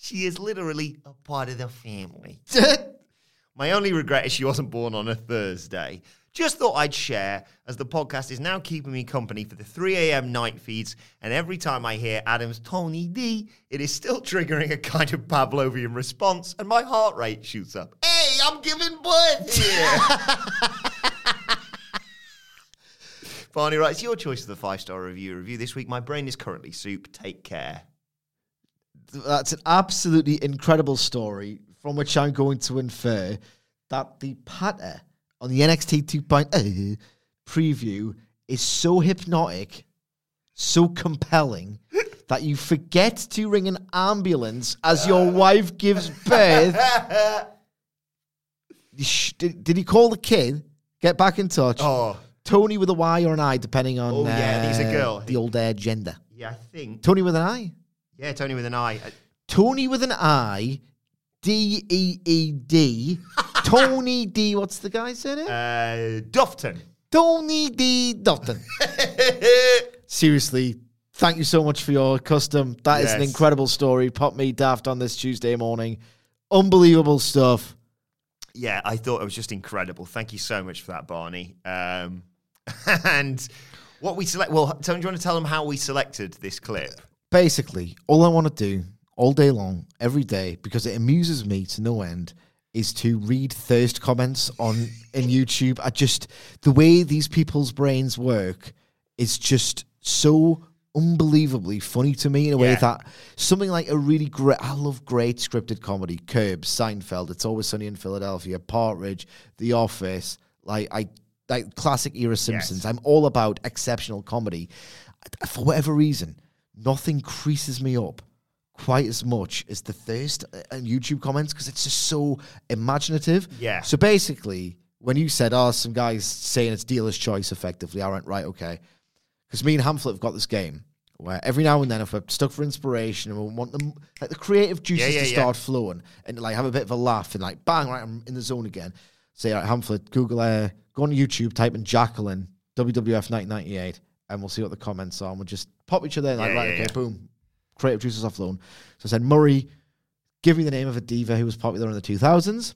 She is literally a part of the family. My only regret is she wasn't born on a Thursday. Just thought I'd share, as the podcast is now keeping me company for the 3 a.m. night feeds, and every time I hear Adam's Tony D, it is still triggering a kind of Pavlovian response, and my heart rate shoots up. Hey, I'm giving birth here! Barney writes, Your choice of the five star review review this week. My brain is currently soup. Take care. That's an absolutely incredible story from which I'm going to infer that the patter on the NXT 2.0 preview is so hypnotic, so compelling that you forget to ring an ambulance as your wife gives birth. Did, did he call the kid? Get back in touch. Oh, Tony with a Y or an I, depending on Oh, yeah, think it's a uh, girl. the old uh, gender. yeah, I think. Tony with an I. Yeah, Tony with an I. Uh, Tony with an I, D E E D. Tony D. What's the guy's name? Uh, Dufton. Tony D. Dutton. Seriously, thank you so much for your custom. That is an incredible story. Pop me daft on this Tuesday morning. Unbelievable stuff. Yeah, I thought it was just incredible. Thank you so much for that, Barney. Um, and what we select. Well, Tony, do you want to tell them how we selected this clip? Basically, all I want to do all day long, every day, because it amuses me to no end, is to read thirst comments on in YouTube. I just the way these people's brains work is just so unbelievably funny to me in a way Yeah. that something like a really great I love great scripted comedy, Curb, Seinfeld, It's Always Sunny in Philadelphia, Partridge, The Office, like I like classic era Simpsons. I'm all about exceptional comedy. For whatever reason, nothing creases me up quite as much as the thirst and YouTube comments because it's just so imaginative. Yeah. So basically, when you said, "Oh, some guys saying it's dealer's choice," effectively, I went right, okay. Because me and Hamflett have got this game where every now and then, if we're stuck for inspiration and we want them, like the creative juices Yeah, yeah, to yeah. start flowing and like have a bit of a laugh and like bang, right, I'm in the zone again. Say, all right, Hamflett, Google, uh, go on YouTube, type in Jacqueline WWF 1998, and we'll see what the comments are. And we'll just pop each other in, like, Yeah, right, yeah, okay, yeah. boom, creative juices are flowing. So I said, Murray, give me the name of a diva who was popular in the 2000s.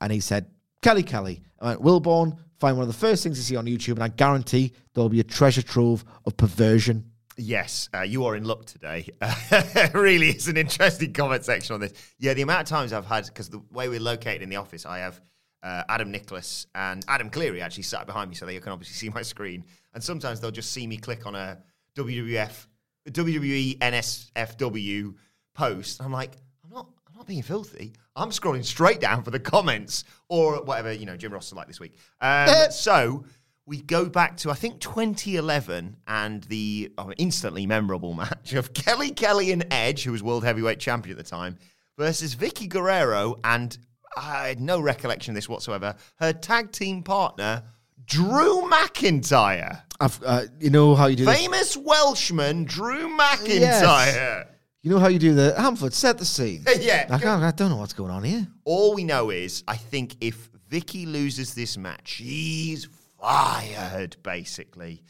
And he said, Kelly Kelly. I went, Wilborn, find one of the first things you see on YouTube, and I guarantee there'll be a treasure trove of perversion. Yes, uh, you are in luck today. really is an interesting comment section on this. Yeah, the amount of times I've had, because the way we're located in the office, I have uh, Adam Nicholas and Adam Cleary actually sat behind me so they can obviously see my screen. And sometimes they'll just see me click on a WWF, WWE NSFW post. I'm like, I'm not, I'm not being filthy. I'm scrolling straight down for the comments or whatever, you know, Jim Ross is like this week. Um, so we go back to I think 2011 and the oh, instantly memorable match of Kelly Kelly and Edge, who was world heavyweight champion at the time, versus Vickie Guerrero and I had no recollection of this whatsoever. Her tag team partner Drew McIntyre, uh, you know how you do famous Welshman Drew McIntyre. You know how you do the Hamford, set the scene. Yeah. I, can't, I don't know what's going on here. All we know is, I think if Vicky loses this match. She's fired, basically.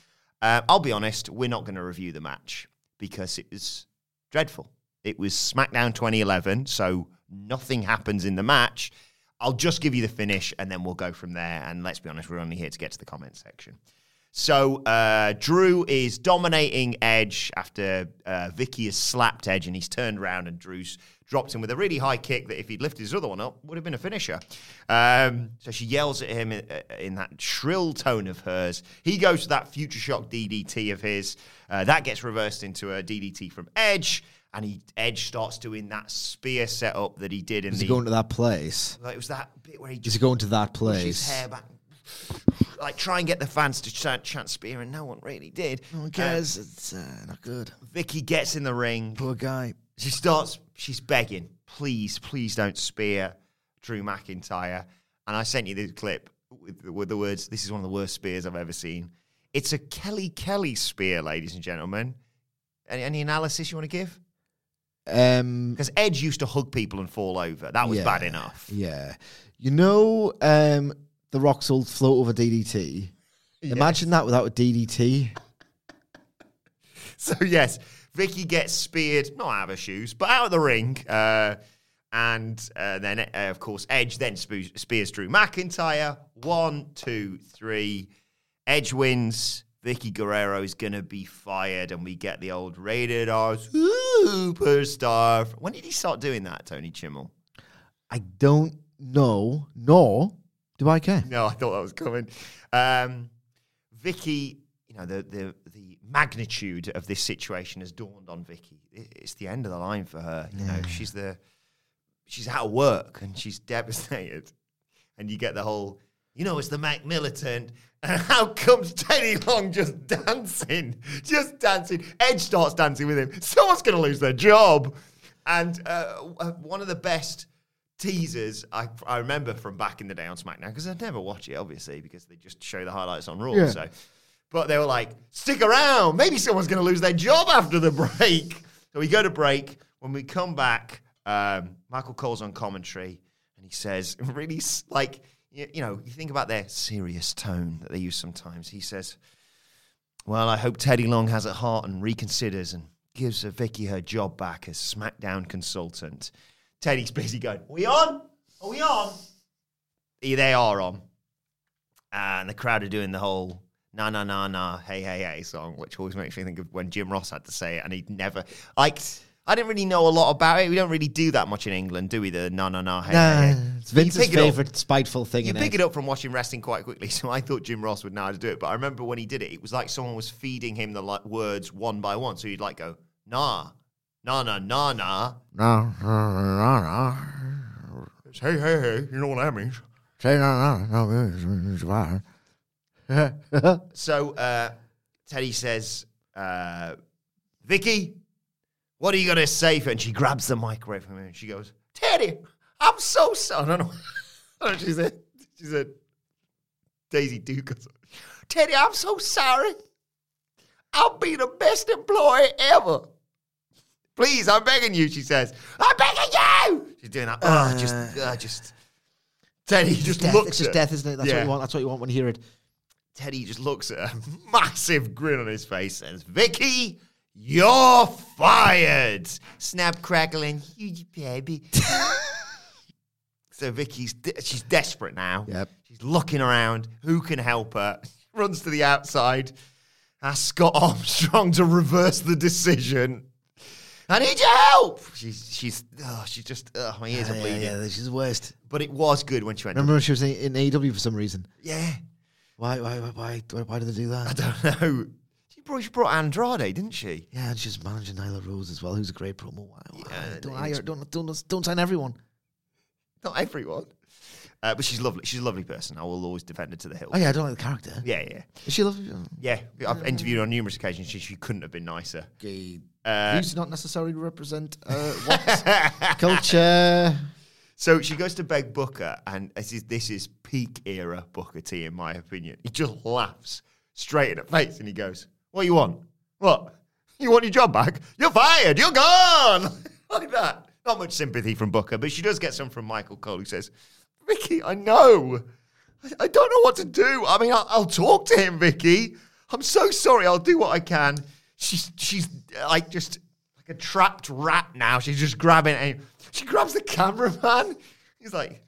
Uh, I'll be honest, we're not going to review the match because it was dreadful. It was SmackDown 2011, so nothing happens in the match. I'll just give you the finish and then we'll go from there. And let's be honest, we're only here to get to the comment section. So uh, Drew is dominating Edge after uh, Vicky has slapped Edge and he's turned around and Drew's dropped him with a really high kick that if he'd lifted his other one up would have been a finisher. Um, so she yells at him in, uh, in, that shrill tone of hers. He goes to that future shock DDT of his. Uh, that gets reversed into a DDT from Edge. And he Edge starts doing that spear setup that he did in Is the. he going to that place? like, it was that bit where he Is he going to that pushed his place? hair back, like try and get the fans to chant, chant spear, and no one really did. No one Uh, cares. it's uh, not good. Vicky gets in the ring. Poor guy. She starts. She's begging, please, please don't spear Drew McIntyre. And I sent you the clip with, with the words, "This is one of the worst spears I've ever seen." It's a Kelly Kelly spear, ladies and gentlemen. Any, any analysis you want to give? Um, Because Edge used to hug people and fall over. That was yeah, bad enough. Yeah. You know, um, the Rock's old float over DDT. Imagine that without a DDT. So yes, Vicky gets speared, not out of her shoes, but out of the ring. Uh, and uh, then, uh, of course, Edge then spe- spears Drew McIntyre. One, two, three. Edge wins. Vickie Guerrero is going to be fired, and we get the old rated R superstar. When did he start doing that, Tony Chimel? I don't know, nor do I care. No, I thought that was coming. Um, Vicky, you know, the, the the magnitude of this situation has dawned on Vicky. It- It's the end of the line for her. You know, she's the she's out of work and she's devastated. And you get the whole, you know, it's the Mac Militant. And how comes Teddy Long just dancing? Just dancing. Edge starts dancing with him. Someone's going to lose their job. And uh, one of the best teasers I, I remember from back in the day on SmackDown because I'd never watch it obviously because they just show the highlights on Raw. Yeah. So, but they were like, "Stick around, maybe someone's going to lose their job after the break." So we go to break. When we come back, um, Michael Cole's on commentary and he says, really like you, you know, you think about their serious tone that they use sometimes. He says, "Well, I hope Teddy Long has a heart and reconsiders and gives Vicky her job back as SmackDown consultant." Teddy's busy going, Are we on? Are we on? Yeah, they are on. And the crowd are doing the whole na na na na hey hey hey song, which always makes me think of when Jim Ross had to say it, and he'd never like. I didn't really know a lot about it. We don't really do that much in England, do we? The na na na hey Nah, hey hey. it's Vince's pick it favorite spiteful thing. you pick it. it up from watching wrestling quite quickly, so I thought Jim Ross would know how to do it. But I remember when he did it, it was like someone was feeding him the like, words one by one. So he'd like go, nah, nah, nah, nah, nah. No, no, no, no. It's, hey, hey, hey. You know what that means? Say no, no, no, it's fine. So uh, Teddy says, uh, Vicky, what are you going to say for And she grabs the mic away from him and she goes, Teddy, I'm so sorry. I don't know. I don't know she said. She said, Daisy Duke. Teddy, I'm so sorry. I'll be the best employee ever. Please, I'm begging you, she says. I'm begging you. She's doing that. Oh, just, uh, just. Teddy just Death, looks it's just at- death, isn't it? That's what you want. That's what you want when you hear it. Teddy just looks at a massive grin on his face and says, Vicky, you're fired. Snap, crackling, huge baby. so Vicky's, de- she's desperate now. Yep. She's looking around. Who can help her? Runs to the outside. Asks Scott Armstrong to reverse the decision. I need your help. She's, she's, oh, she's just, oh, my ears are bleeding. yeah, she's the worst. But it was good when she went, Remember when she was in, in AEW for some reason? yeah. Why, why, why, why, why, did they do that? I don't know. She brought, she brought Andrade, didn't she? Yeah, and she's managing Nyla Rose as well, who's a great promo. Why? Yeah, don't, hire, don't, don't, don't sign everyone. Not everyone. Uh, but she's lovely. She's a lovely person. I will always defend her to the hill. Oh yeah, I don't like the character. yeah, yeah. Is she lovely? Yeah, I've interviewed her on numerous occasions. She, she couldn't have been nicer. Okay. Uh, Views do not necessarily represent uh, what culture. So she goes to beg Booker, and this is this is peak era Booker T, in my opinion. He just laughs straight in her face, and he goes, "What you want? What? You want your job back? You're fired. You're gone." like that. Not much sympathy from Booker, but she does get some from Michael Cole, who says, Vicky, I know. I, I don't know what to do. I mean, I'll, I'll talk to him, Vicky. I'm so sorry. I'll do what I can. She's she's like just like a trapped rat now. She's just grabbing and she grabs the cameraman. He's like,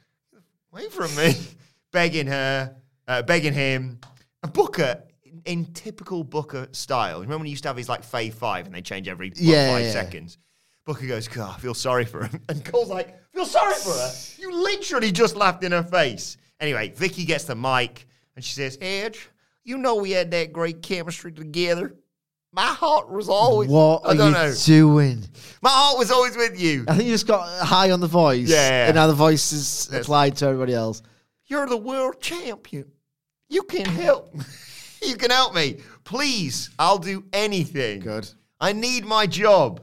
wait from me, begging her, uh, begging him. And Booker, in, in typical Booker style, remember when he used to have his like Fave Five and they change every what, Yeah, five yeah. seconds? Booker goes, God, I feel sorry for him. And Cole's like, feel sorry for her? You literally just laughed in her face. Anyway, Vicky gets the mic and she says, Edge, you know we had that great chemistry together. My heart was always. What I are don't you know. doing? My heart was always with you. I think you just got high on the voice. Yeah. And now the voice is Yes. applied to everybody else. You're the world champion. You can help. you can help me. Please, I'll do anything. Good. I need my job.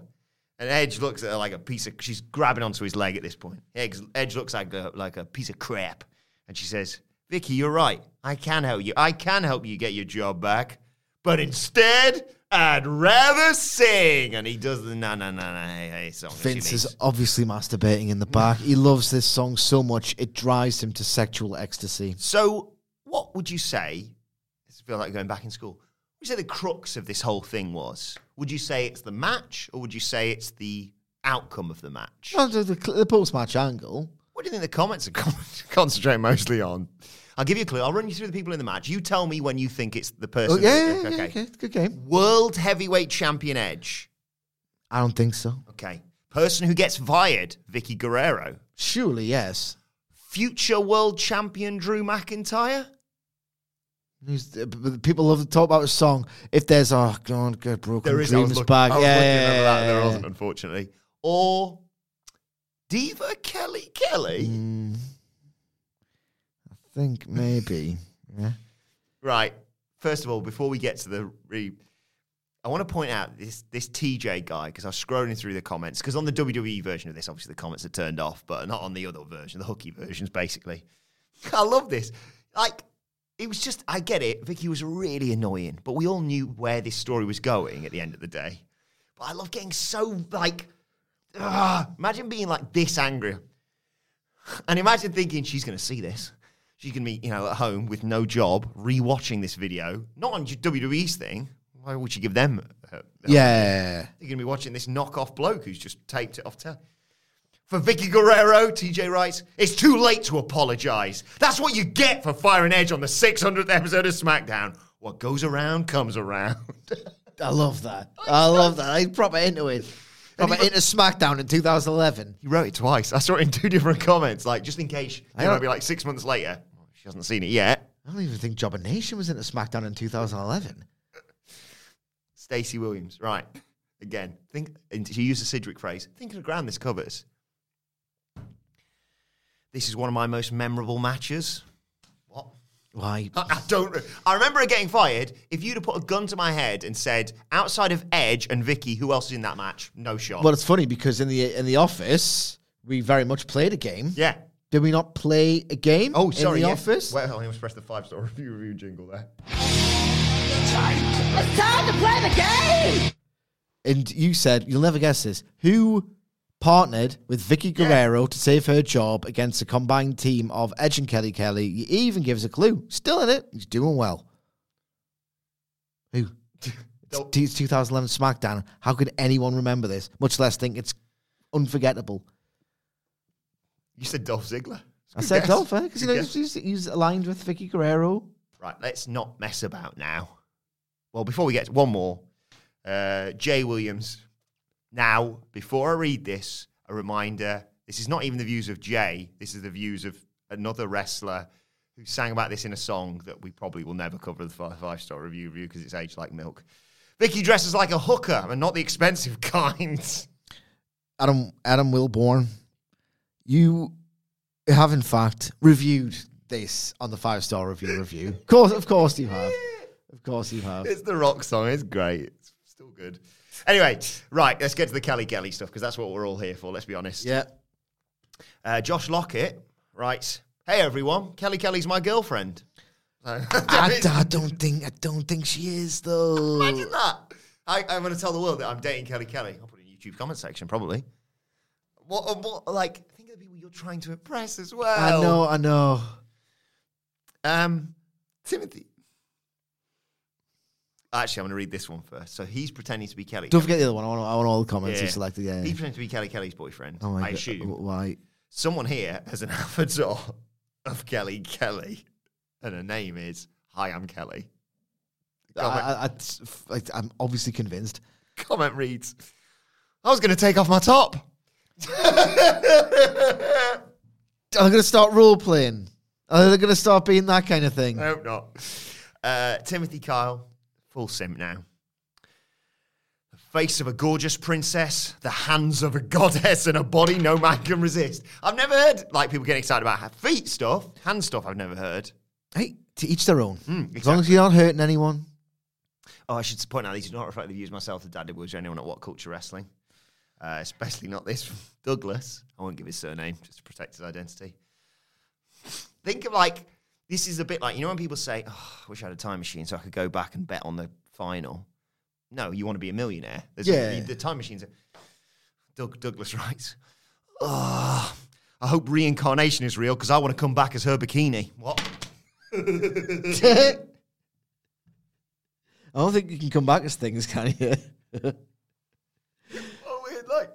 And Edge looks at her like a piece of. She's grabbing onto his leg at this point. Edge, Edge looks like a like a piece of crap, and she says, "Vicky, you're right. I can help you. I can help you get your job back, but instead, I'd rather sing." And he does the na na na na hey, hey song. Vince is obviously masturbating in the back. he loves this song so much it drives him to sexual ecstasy. So, what would you say? This feels like going back in school. Would you say the crux of this whole thing was? Would you say it's the match, or would you say it's the outcome of the match? Well, the, the, the post-match angle. What do you think the comments are con- concentrating mostly on? I'll give you a clue. I'll run you through the people in the match. You tell me when you think it's the person. Oh, yeah, that- yeah, yeah, okay. Good game. World heavyweight champion Edge. I don't think so. Okay. Person who gets fired, Vickie Guerrero. Surely, yes. Future world champion Drew McIntyre. Who's- but- but People love to talk about a song. If there's oh god, good broken There is. Dreams looking, back. Was yeah, yeah, that. There yeah, wasn't, unfortunately. Or Diva Kelly Kelly. Mm, think maybe. Yeah. Right. First of all, before we get to the re, I want to point out this this TJ guy because I was scrolling through the comments because on the WWE version of this, obviously the comments are turned off, but not on the other version, the hooky versions, basically. I love this. Like, it was just I get it. Vicky was really annoying, but we all knew where this story was going at the end of the day. But I love getting so like, ah, imagine being like this angry. And imagine thinking she's going to see this. She's going to be, you know, at home with no job, rewatching this video, not on WWE's thing. Why would she give them? uh, uh, Yeah. You're going to be watching this knockoff bloke who's just taped it off telly. For Vickie Guerrero, TJ writes, it's too late to apologize. That's what you get for firing Edge on the 600th episode of SmackDown. What goes around comes around. I love that. I love that. I proper into it. Proper into SmackDown in 2011. he wrote it twice. I saw it in two different comments, like just in case. I know, it'll be like six months later. She hasn't seen it yet. I don't even think Jobber Nation was into SmackDown in 2011. Stacey Williams, right. Again, think she used a Sidgwick phrase. Think of the ground this covers. This is one of my most memorable matches. What? Why? I, I don't. I remember her getting fired. If you'd have put a gun to my head and said, outside of Edge and Vicky, who else is in that match? No shot. Well, it's funny because in the in the office we very much played a game. yeah. Did we not play a game? Oh, sorry. In the yeah. office. Well, I almost pressed the five star review review jingle there. It's time, it's time to play the game. And you said you'll never guess this. Who partnered with Vickie Guerrero to save her job against a combined team of Edge and Kelly Kelly? You even gives a clue. Still in it. He's doing well. Who? Don't- It's 2011 SmackDown. How could anyone remember this? Much less think it's unforgettable. You said Dolph Ziggler. I said guess. Dolph, because you know guess. he's, he's aligned with Vickie Guerrero. Right, let's not mess about now. Well, before we get to one more, uh, Jay Williams. Now, before I read this, a reminder this is not even the views of Jay, this is the views of another wrestler who sang about this in a song that we probably will never cover the five star review review because it's aged like milk. Vicky dresses like a hooker and not the expensive kind. Adam Adam Wilborn, you have in fact reviewed this on the five star review review. Of course, of course you have. Of course you have. It's the rock song. It's great. It's still good. Anyway, right, let's get to the Kelly Kelly stuff because that's what we're all here for, let's be honest. Yeah. Uh, Josh Lockett writes, "Hey everyone, Kelly Kelly's my girlfriend." I, I don't think I don't think she is though. Imagine that. I, I'm going to tell the world that I'm dating Kelly Kelly. I'll put it in the YouTube comment section probably. What, uh, what like trying to impress as well. I know, I know. Um, Timothy. Actually, I'm going to read this one first. So he's pretending to be Kelly. Don't forget the other one. I want, I want all the comments Yeah. you selected. Yeah. He's pretending to be Kelly Kelly's boyfriend. oh my I God. assume. Why? Someone here has an avatar of Kelly Kelly, and her name is Hi, I'm Kelly. I, I, I'm obviously convinced. comment reads, I was going to take off my top. I'm going to start role playing. Are they going to start being that kind of thing? I hope not. Uh, Timothy Kyle, full simp now. The face of a gorgeous princess, the hands of a goddess, and a body no man can resist. I've never heard like people getting excited about feet stuff, hand stuff. I've never heard. Hey, to each their own. Mm, As long as you're not hurting anyone. Oh, I should point out these do not reflect the views myself, the Daddy or anyone at What Culture Wrestling. Uh, especially not this from Douglas. I won't give his surname just to protect his identity. Think of like this is a bit like you know when people say, oh, "I wish I had a time machine so I could go back and bet on the final." No, you want to be a millionaire. There's Yeah. a, the time machines. Are, Doug, Douglas writes, "Oh, I hope reincarnation is real because I want to come back as her bikini." What? I don't think you can come back as things, can you? oh, weird. Like,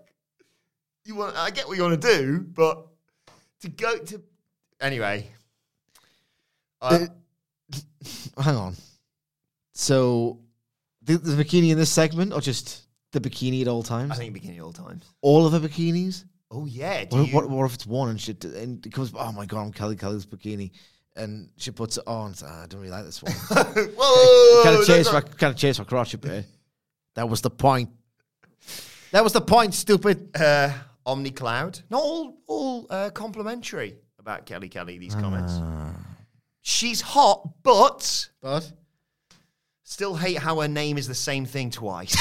you want? I get what you want to do, but to go to anyway. Uh, Hang on. So, the, the bikini in this segment, or just the bikini at all times? I think bikini at all times. all of the bikinis. Oh yeah. What, you, what, what if it's one and she and it comes? Oh my god, I'm Kelly Kelly's bikini, and she puts it on. So, ah, I don't really like this one. Whoa! kind of chase, that's my, kind of chase my crotch a bit. That was the point. That was the point, stupid. uh, Omni Cloud. Not all all uh, complimentary about Kelly Kelly. These comments. Ah. She's hot, but But still hate how her name is the same thing twice.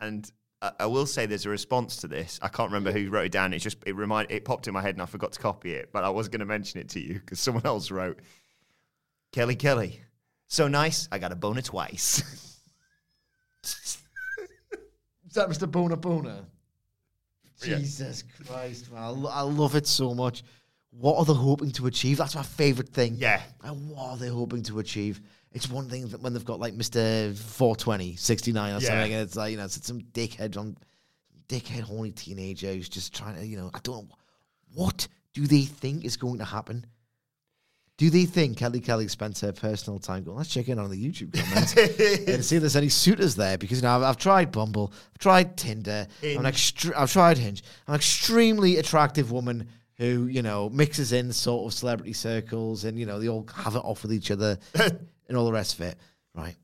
and I, I will say there's a response to this. I can't remember who wrote it down. It just it remind it popped in my head and I forgot to copy it. But I was going to mention it to you because someone else wrote Kelly Kelly. So nice, I got a boner twice. is that Mr. Bona Bona? Yeah. Jesus Christ, man! I, lo- I love it so much. What are they hoping to achieve? That's my favorite thing. yeah. And what are they hoping to achieve? It's one thing that when they've got like Mr. 420, 69 or Yeah. something, and it's like, you know, it's some dickhead on dickhead horny teenager who's just trying to, you know, I don't know. What do they think is going to happen? Do they think Kelly Kelly spent her personal time going, let's check in on the YouTube comments and see if there's any suitors there? Because, you know, I've, I've tried Bumble, I've tried Tinder, I'm an extre- I've tried Hinge. I'm an extremely attractive woman who, you know, mixes in sort of celebrity circles and, you know, they all have it off with each other and all the rest of it. Right.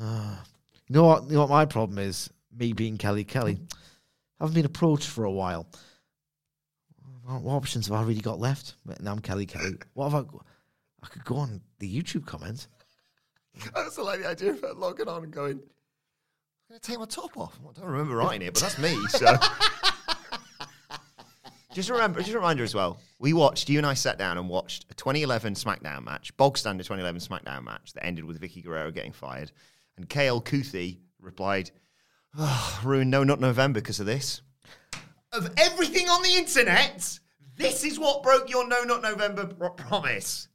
Uh, you know what? You know what my problem is? Me being Kelly Kelly. I haven't been approached for a while. What, what options have I really got left? Now I'm Kelly Kelly. What have I? Got? I could go on the YouTube comments. I also like the idea of logging on and going, I'm going to take my top off. I don't remember writing it, but that's me. So just remember, just a reminder as well. We watched, you and I sat down and watched a 2011 SmackDown match, bog standard 2011 SmackDown match that ended with Vickie Guerrero getting fired. And KL Kuthi replied, oh, ruined No Nut November because of this. Of everything on the internet, this is what broke your No Nut November pro- promise.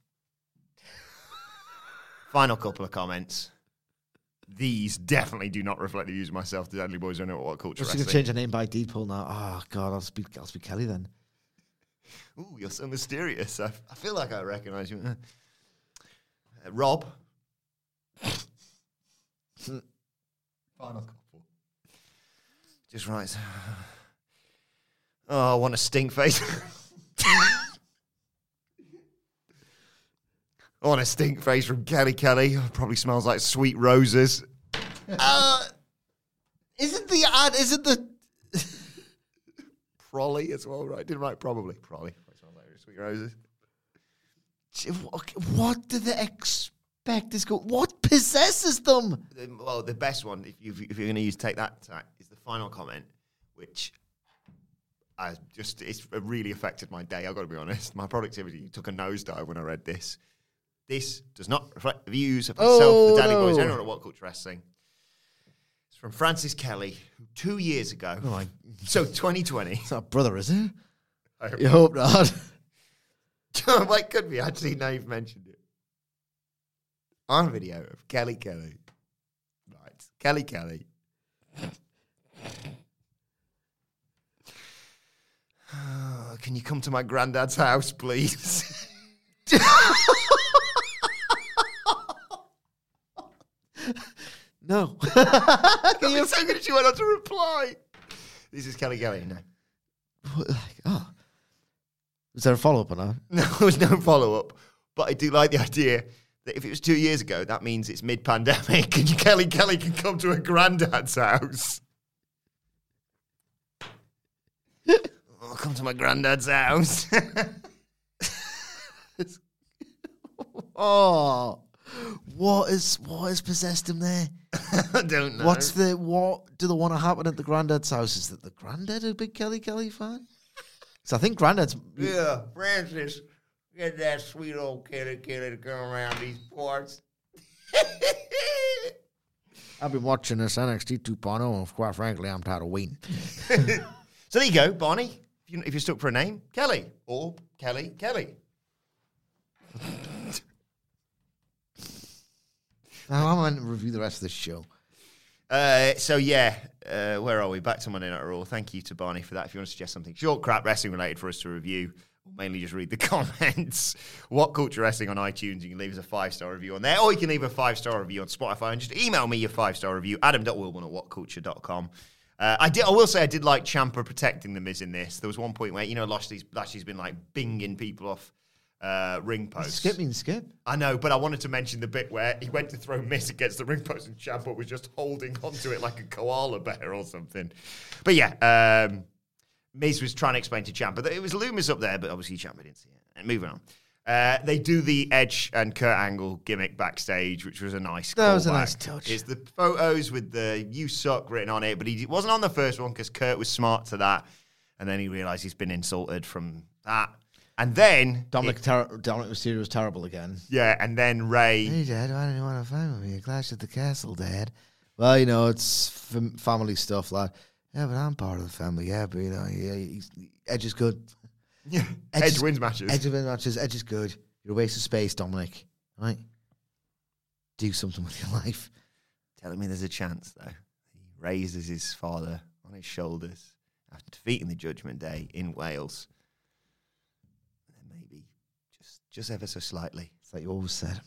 Final couple of comments. These definitely do not reflect the views of myself, the Deadly Boys, or know what culture Just going to change her name by default now. Oh God, I'll speak. I'll speak Kelly then. Ooh, you're so mysterious. I, I feel like I recognize you. Uh, Rob. Final couple. Just writes. Oh, I want a stink face. I want a stink face from Kelly Kelly. Probably smells like sweet roses. Uh, isn't the ad? Isn't the? Prolly as well, right? Didn't write probably. Probably smells like sweet roses. What do they expect? This go. What possesses them? well, the best one, if, you, if you're going to use take that is the final comment, which I just it's really affected my day. I've got to be honest. My productivity took a nosedive when I read this. This does not reflect the views of myself, Oh, the Danny Boys, no. anyone at What Culture Wrestling. It's from Francis Kelly, who two years ago, Oh my, so 2020, it's not brother, is it? I hope You hope not. well, it could be. Actually, now you've mentioned it. On video of Kelly Kelly. Right. Kelly Kelly. Oh, can you come to my granddad's house, please? no. Can so good she went on to reply. This is Kelly Kelly. No. What, like, oh. Is there a follow up on that? No, there was no follow up. But I do like the idea that if it was two years ago, that means it's mid pandemic and Kelly Kelly can come to her granddad's house. Oh, come to my granddad's house. Oh, what is what has possessed him there? I don't know. What's the what do they want to happen at the granddad's house? Is that the granddad a big Kelly Kelly fan? So I think granddad's Yeah, Francis, get that sweet old Kelly Kelly to come around these parts. I've been watching this NXT 2.0, and quite frankly, I'm tired of waiting. So there you go, Barney. If, you, if you're stuck for a name, Kelly or Kelly Kelly. Now I'm going to review the rest of the show. Uh, so yeah, uh, where are we? Back to Monday Night Raw. Thank you to Barney for that. If you want to suggest something short, crap, wrestling related for us to review, or mainly just read the comments. What Culture Wrestling on iTunes. You can leave us a five star review on there, or you can leave a five star review on Spotify and just email me your five star review. Adam.wilburn at whatculture.com. Uh, I did. I will say I did like Ciampa protecting the Miz in this. There was one point where you know Lashley's Lashley's been like binging people off uh, ring posts. Skip means skip. I know, but I wanted to mention the bit where he went to throw Miz against the ring post and Ciampa was just holding onto it like a koala bear or something. But yeah, um, Miz was trying to explain to Ciampa that it was Lumis up there, but obviously Ciampa didn't see it. And moving on. Uh, they do the Edge and Kurt Angle gimmick backstage, which was a nice. That was a nice touch. It's the photos with the "You suck" written on it, but he wasn't on the first one because Kurt was smart to that, and then he realised he's been insulted from that, and then Dominic, ter- Dominic Mysterio was terrible again. yeah, and then Rey. Hey, Dad, why didn't you want to fight with me? A clash at the castle, Dad. Well, you know, it's fam- family stuff, lad. Yeah, but I'm part of the family. Yeah, but you know, yeah, he's, Edge is good. Yeah, Edge Edge, wins matches. Edge wins matches. Edge is good. You're a waste of space, Dominic. Right? Do something with your life. Telling me there's a chance though. He raises his father on his shoulders after defeating the Judgment Day in Wales. And then maybe just just ever so slightly. It's like you always said.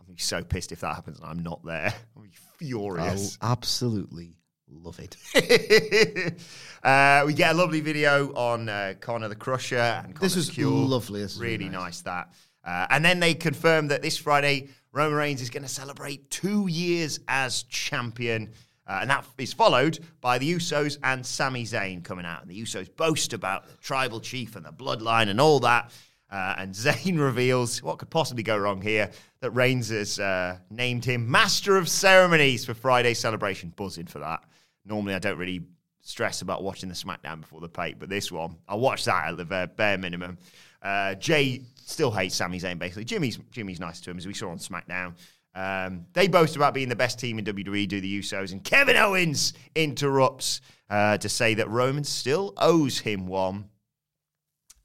I'm gonna be so pissed if that happens and I'm not there. I'll be furious. I'll absolutely love it. uh, we get a lovely video on uh, Connor the Crusher and Connor This was Cure. lovely. This really nice. nice. that. Uh, and then they confirm that this Friday, Roman Reigns is going to celebrate two years as champion. Uh, and that is followed by the Usos and Sami Zayn coming out. And the Usos boast about the tribal chief and the bloodline and all that. Uh, and Zayn reveals what could possibly go wrong here that Reigns has uh, named him Master of Ceremonies for Friday's celebration. Buzzing for that. Normally, I don't really stress about watching the SmackDown before the pay, but this one, I watched that at the bare, bare minimum. Uh, Jey still hates Sami Zayn, basically. Jimmy's Jimmy's nice to him, as we saw on SmackDown. Um, they boast about being the best team in WWE, do the Usos, and Kevin Owens interrupts uh, to say that Roman still owes him one.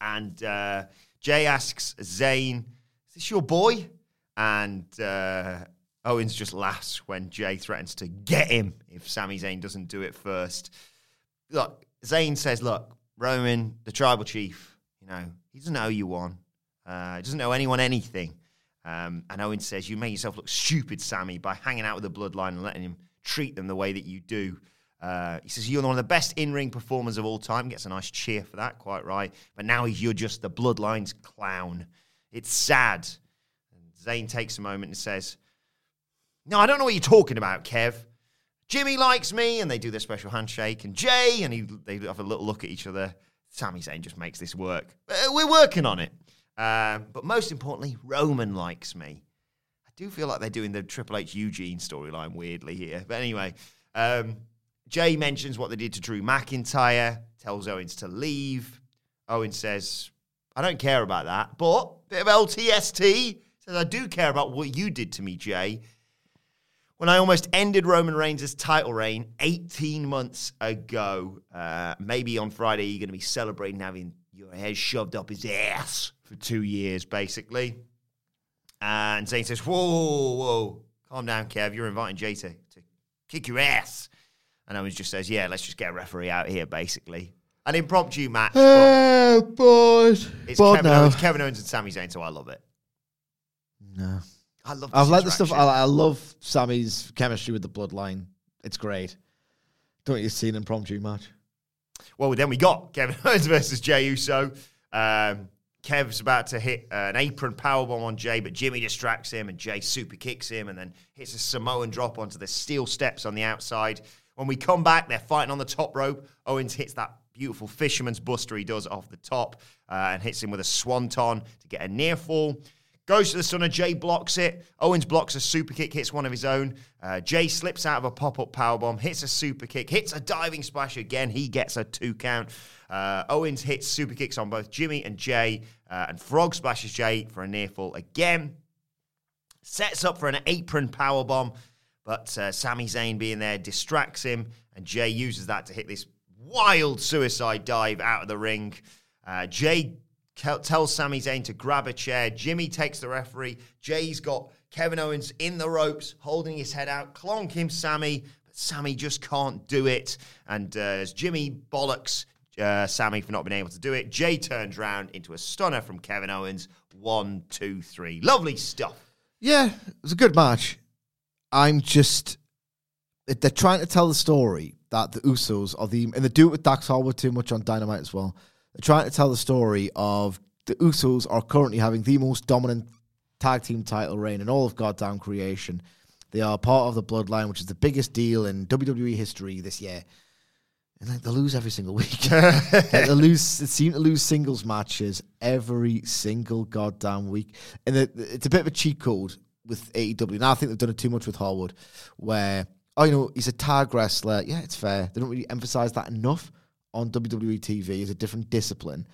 And uh, Jey asks Zayn, "Is this your boy?" And uh, Owens just laughs when Jey threatens to get him if Sami Zayn doesn't do it first. Look, Zayn says, "Look, Roman, the tribal chief, you know, he doesn't owe you one. Uh, he doesn't owe anyone anything." Um, and Owens says, "You make yourself look stupid, Sami, by hanging out with the bloodline and letting him treat them the way that you do." Uh, he says, You're one of the best in ring performers of all time. Gets a nice cheer for that, quite right. But now you're just the Bloodline's clown. It's sad. And Zayn takes a moment and says, No, I don't know what you're talking about, Kev. Jimmy likes me, and they do their special handshake. And Jey, and he, they have a little look at each other. Sami Zayn just makes this work. Uh, we're working on it. Um, but most importantly, Roman likes me. I do feel like they're doing the Triple H Eugene storyline weirdly here. But anyway, um, Jey mentions what they did to Drew McIntyre, tells Owens to leave. Owens says, I don't care about that, but bit of LTST says, I do care about what you did to me, Jey. When I almost ended Roman Reigns' title reign 18 months ago. Uh, maybe on Friday you're going to be celebrating having your head shoved up his ass for two years, basically. And Zayn says, Whoa, whoa, whoa, calm down, Kev. You're inviting Jey to, to kick your ass. And Owens just says, Yeah, let's just get a referee out here, basically. An impromptu match. Oh, boy. it's Kevin, no. Owens, Kevin Owens and Sami Zayn, so I love it. No. I love. I've liked the stuff. I. I love Sami's chemistry with the bloodline. It's great. Don't you see an impromptu match? Well, then we got Kevin Owens versus Jey Uso. Um, Kev's about to hit uh, an apron powerbomb on Jey, but Jimmy distracts him, and Jey super kicks him, and then hits a Samoan drop onto the steel steps on the outside. When we come back, they're fighting on the top rope. Owens hits that beautiful fisherman's buster he does off the top, uh, and hits him with a swanton to get a near fall. Goes to the Stunner. Jey blocks it. Owens blocks a super kick, hits one of his own. Uh, Jey slips out of a pop up powerbomb, hits a super kick, hits a diving splash again. He gets a two count. Uh, Owens hits super kicks on both Jimmy and Jey, uh, and Frog splashes Jey for a near fall again. Sets up for an apron powerbomb, but uh, Sami Zayn being there distracts him, and Jey uses that to hit this wild suicide dive out of the ring. Uh, Jey tells Sami Zayn to grab a chair. Jimmy takes the referee. Jey's got Kevin Owens in the ropes, holding his head out. Clonk him, Sami. But Sami just can't do it. And uh, as Jimmy bollocks uh, Sami for not being able to do it, Jey turns round into a stunner from Kevin Owens. One, two, three. Lovely stuff. Yeah, it was a good match. I'm just they're trying to tell the story that the Usos are the and they do it with Dax Harwood too much on Dynamite as well. They're trying to tell the story of the Usos are currently having the most dominant tag team title reign in all of goddamn creation. They are part of the Bloodline, which is the biggest deal in WWE history this year. And like they lose every single week. Like, they lose. They seem to lose singles matches every single goddamn week, and it, it's a bit of a cheat code with AEW. Now I think they've done it too much with Harwood, where oh you know he's a tag wrestler. Yeah, it's fair. They don't really emphasize that enough on WWE TV. is a different discipline,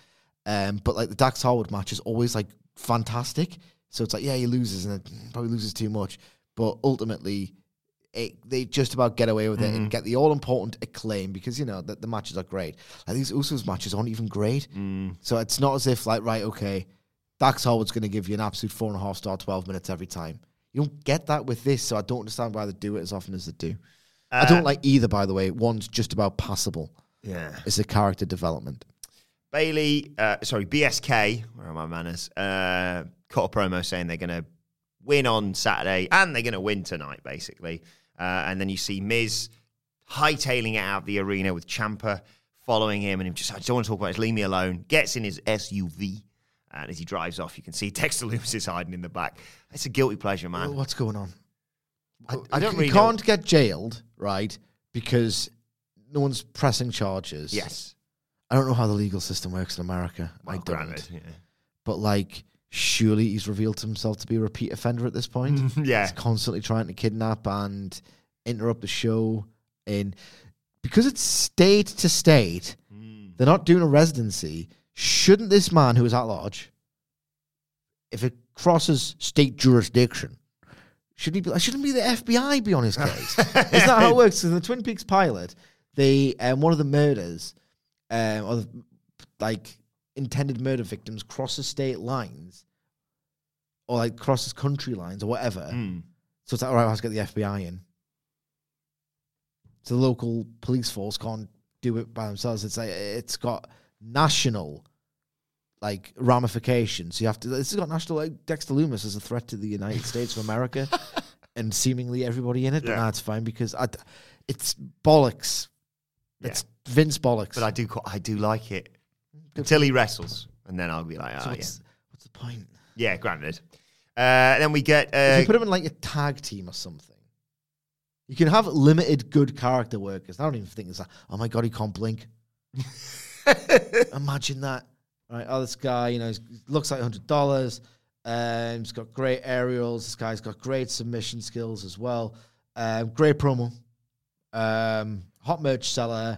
um, but like the Dax Harwood match is always like fantastic. So it's like yeah he loses and probably loses too much, but ultimately it, they just about get away with it and mm-hmm. get the all important acclaim because you know the, the matches are great. Like these Usos matches aren't even great, mm. so it's not as if like right, okay, Dax Harwood's going to give you an absolute four and a half star, twelve minutes every time. You don't get that with this, so I don't understand why they do it as often as they do. I don't uh, like either, by the way. One's just about passable. Yeah. It's a character development. Bayley, uh, sorry, BSK, where are my manners? Uh, cut a promo saying they're going to win on Saturday and they're going to win tonight, basically. Uh, and then you see Miz hightailing it out of the arena with Ciampa following him and him just, I don't want to talk about this, leave me alone. Gets in his SUV. And as he drives off, you can see Dexter Lumis is hiding in the back. It's a guilty pleasure, man. What's going on? I, I don't you really know- can't get jailed, right? Because no one's pressing charges. Yes. I don't know how the legal system works in America. I Well, don't. granted, yeah. But like, surely he's revealed himself to be a repeat offender at this point. Yeah. He's constantly trying to kidnap and interrupt the show. And because it's state to state, Hmm. they're not doing a residency. Shouldn't this man who is at large, if it crosses state jurisdiction, should he be? Shouldn't be the FBI be on his case? Isn't that how it works? In the Twin Peaks pilot, they um, one of the murders, um, or the, like intended murder victims crosses state lines, or like crosses country lines or whatever. Hmm. So it's like, all right, let's get the FBI in. So the local police force can't do it by themselves. It's like it's got national like ramifications. You have to. This has got national. Like Dexter Lumis as a threat to the United States of America, and seemingly everybody in it. But Yeah. that's fine because I, it's bollocks. It's Vince bollocks. But I do, I do like it until he wrestles, and then I'll be like, So oh yeah, what's, what's the point? yeah, granted. Uh, and then we get if uh, you put him in like a tag team or something, you can have limited good character workers. I don't even think it's like, oh my god, he can't blink. Imagine that. Right, oh, this guy, you know, he's, looks like hundred dollars. Um, he's got great aerials. This guy's got great submission skills as well. Um, great promo. Um, hot merch seller.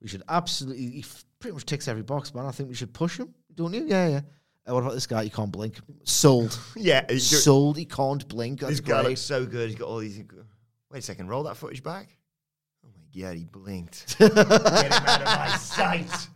We should absolutely. He pretty much ticks every box, man. I think we should push him, don't you? Yeah, yeah. Uh, what about this guy? He can't blink. Sold. yeah, he's- Sold. He can't blink. That's this guy great. looks so good. He's got all these Wait a second, roll that footage back. Oh my god, he blinked. Get him out of my sight.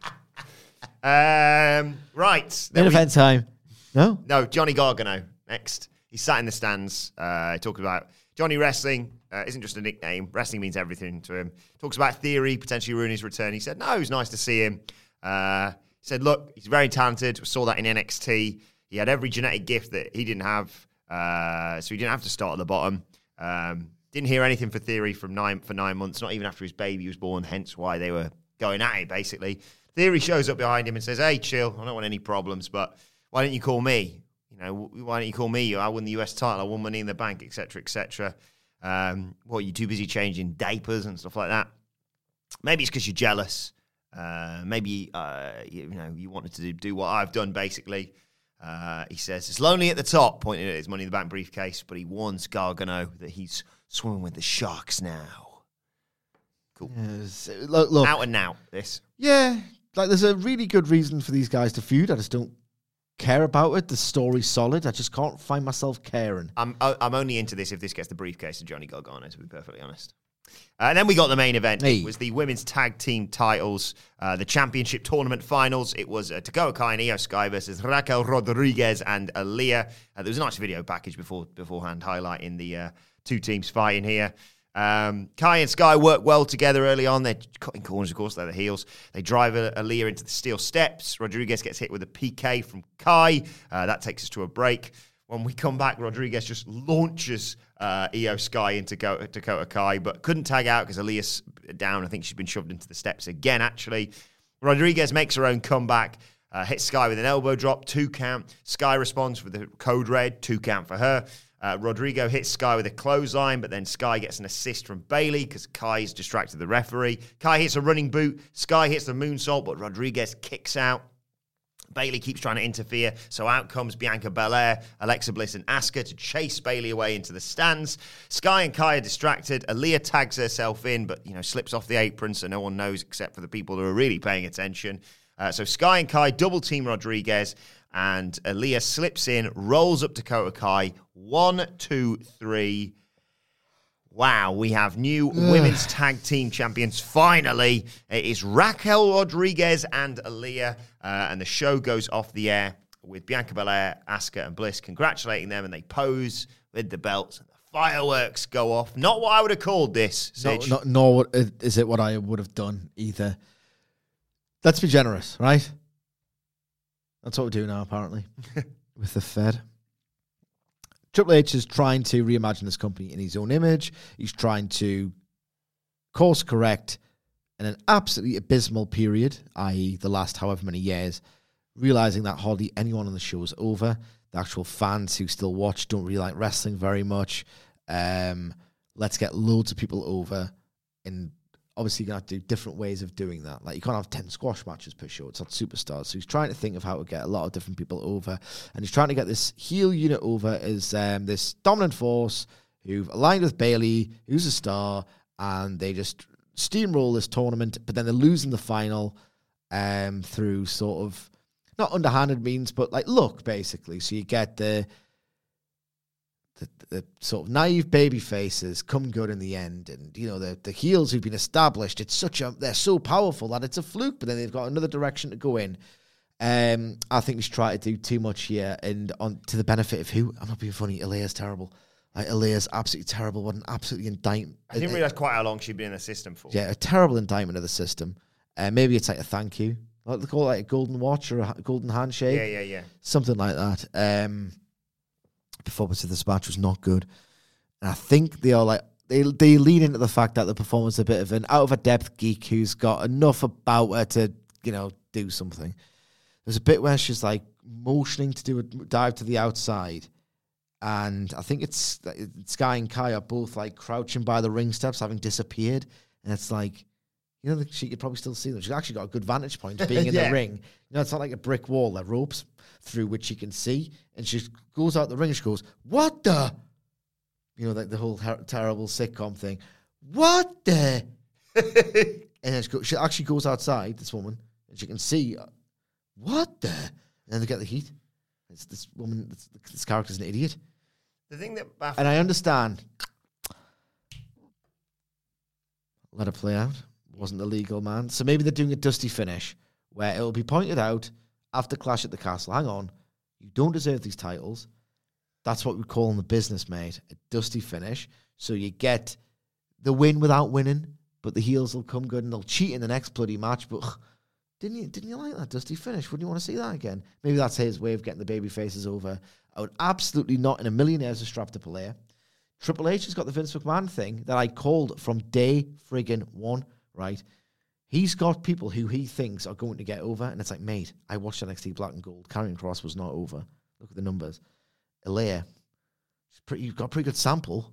Um, right. then Main we- event time. No? no, Johnny Gargano next. He sat in the stands uh, talking about Johnny Wrestling. Uh, isn't just a nickname. Wrestling means everything to him. Talks about theory, potentially ruining his return. He said, no, it was nice to see him. Uh, he said, look, he's very talented. We saw that in NXT. He had every genetic gift that he didn't have. Uh, so he didn't have to start at the bottom. Um, didn't hear anything for theory from nine for nine months, not even after his baby was born, hence why they were going at it, basically. Theory shows up behind him and says, Hey, chill, I don't want any problems, but why don't you call me? You know, why don't you call me? I won the US title, I won money in the bank, etc., etc. Um, what, you too busy changing diapers and stuff like that? Maybe it's because you're jealous. Uh, maybe uh, you, you know you wanted to do, do what I've done. Basically, uh, he says it's lonely at the top, pointing at his money in the bank briefcase. But he warns Gargano that he's swimming with the sharks now. Cool. Yes. Look, look. Out and out. This. Yeah, like there's a really good reason for these guys to feud. I just don't care about it. The story's solid. I just can't find myself caring. I'm I'm only into this if this gets the briefcase of Johnny Gargano. To be perfectly honest. Uh, and then we got the main event. Hey. It was the women's tag team titles, uh, the championship tournament finals. It was uh, Dakota Kai and Iyo Sky versus Raquel Rodriguez and Aliyah. Uh, there was a nice video package before beforehand highlighting the uh, two teams fighting here. Um, Kai and Sky work well together early on. They're cutting corners, of course. They're the heels. They drive Aliyah into the steel steps. Rodriguez gets hit with a PK from Kai. Uh, that takes us to a break. When we come back, Rodriguez just launches uh, Iyo Sky into Go- Dakota Kai, but couldn't tag out because Aliyah's down. I think she's been shoved into the steps again, actually. Rodriguez makes her own comeback, uh, hits Sky with an elbow drop, two count. Sky responds with a code red, two count for her. Uh, Rodrigo hits Sky with a clothesline, but then Sky gets an assist from Bayley because Kai's distracted the referee. Kai hits a running boot. Sky hits the moonsault, but Rodriguez kicks out. Bayley keeps trying to interfere, so out comes Bianca Belair, Alexa Bliss, and Asuka to chase Bayley away into the stands. Sky and Kai are distracted. Aliyah tags herself in, but you know slips off the apron, so no one knows except for the people who are really paying attention. Uh, so Sky and Kai double team Rodriguez, and Aliyah slips in, rolls up Dakota Kai. One, two, three. Wow, we have new women's tag team champions. Finally, it is Raquel Rodriguez and Aliyah, uh, and the show goes off the air with Bianca Belair, Asuka, and Bliss congratulating them, and they pose with the belts. And the fireworks go off. Not what I would have called this, No, no, nor is it what I would have done either. Let's be generous, right? That's what we do now, apparently, with the Fed. Triple H is trying to reimagine this company in his own image. He's trying to course correct in an absolutely abysmal period, i.e., the last however many years, realizing that hardly anyone on the show is over. The actual fans who still watch don't really like wrestling very much. Um, let's get loads of people over. And obviously, you're to have to do different ways of doing that. Like, you can't have 10 squash matches per show. It's not superstars. So he's trying to think of how to get a lot of different people over. And he's trying to get this heel unit over as um, this dominant force who've aligned with Bayley, who's a star, and they just steamroll this tournament, but then they lose in the final um, through sort of not underhanded means, but like look basically. So you get the the, the sort of naive baby faces come good in the end, and you know the the heels who've been established. It's such a they're so powerful that it's a fluke, but then they've got another direction to go in. Um, I think he's trying to do too much here, and on to the benefit of who? I'm not being funny. Aliyah's terrible. Like Aliyah's absolutely terrible. What an absolutely indictment. I didn't realize quite how long she'd been in the system for. Yeah, a terrible indictment of the system. Uh, maybe it's like a thank you. Like they call it like a golden watch or a golden handshake. yeah, yeah, yeah. Something like that. Um, performance of this match was not good. And I think they are like they they lean into the fact that the performance is a bit of an out of a depth geek who's got enough about her to, you know, do something. There's a bit where she's like motioning to do a dive to the outside. And I think it's Sky and Kai are both like crouching by the ring steps, having disappeared. And it's like, you know, she could probably still see them. She's actually got a good vantage point being in Yeah. the ring. You know, it's not like a brick wall. There are ropes through which she can see. And she goes out the ring and she goes, What the? You know, like the whole her- terrible sitcom thing. What the? and then she, go, she actually goes outside, this woman, and she can see, uh, What the? And then they get the heat. It's this woman, this, this character's an idiot. The thing that baffles And I understand let it play out. Wasn't the legal man. So maybe they're doing a dusty finish where it'll be pointed out after Clash at the Castle. Hang on, you don't deserve these titles. That's what we call in the business, mate. A dusty finish. So you get the win without winning, but the heels will come good and they'll cheat in the next bloody match. But ugh, didn't you didn't you like that dusty finish? Wouldn't you want to see that again? Maybe that's his way of getting the baby faces over. I would absolutely not in a million years have strapped up a layer. Triple H has got the Vince McMahon thing that I called from day friggin' one, right? He's got people who he thinks are going to get over, and it's like, mate, I watched NXT Black and Gold. Karrion Kross was not over. Look at the numbers. Aliyah, pretty, you've got a pretty good sample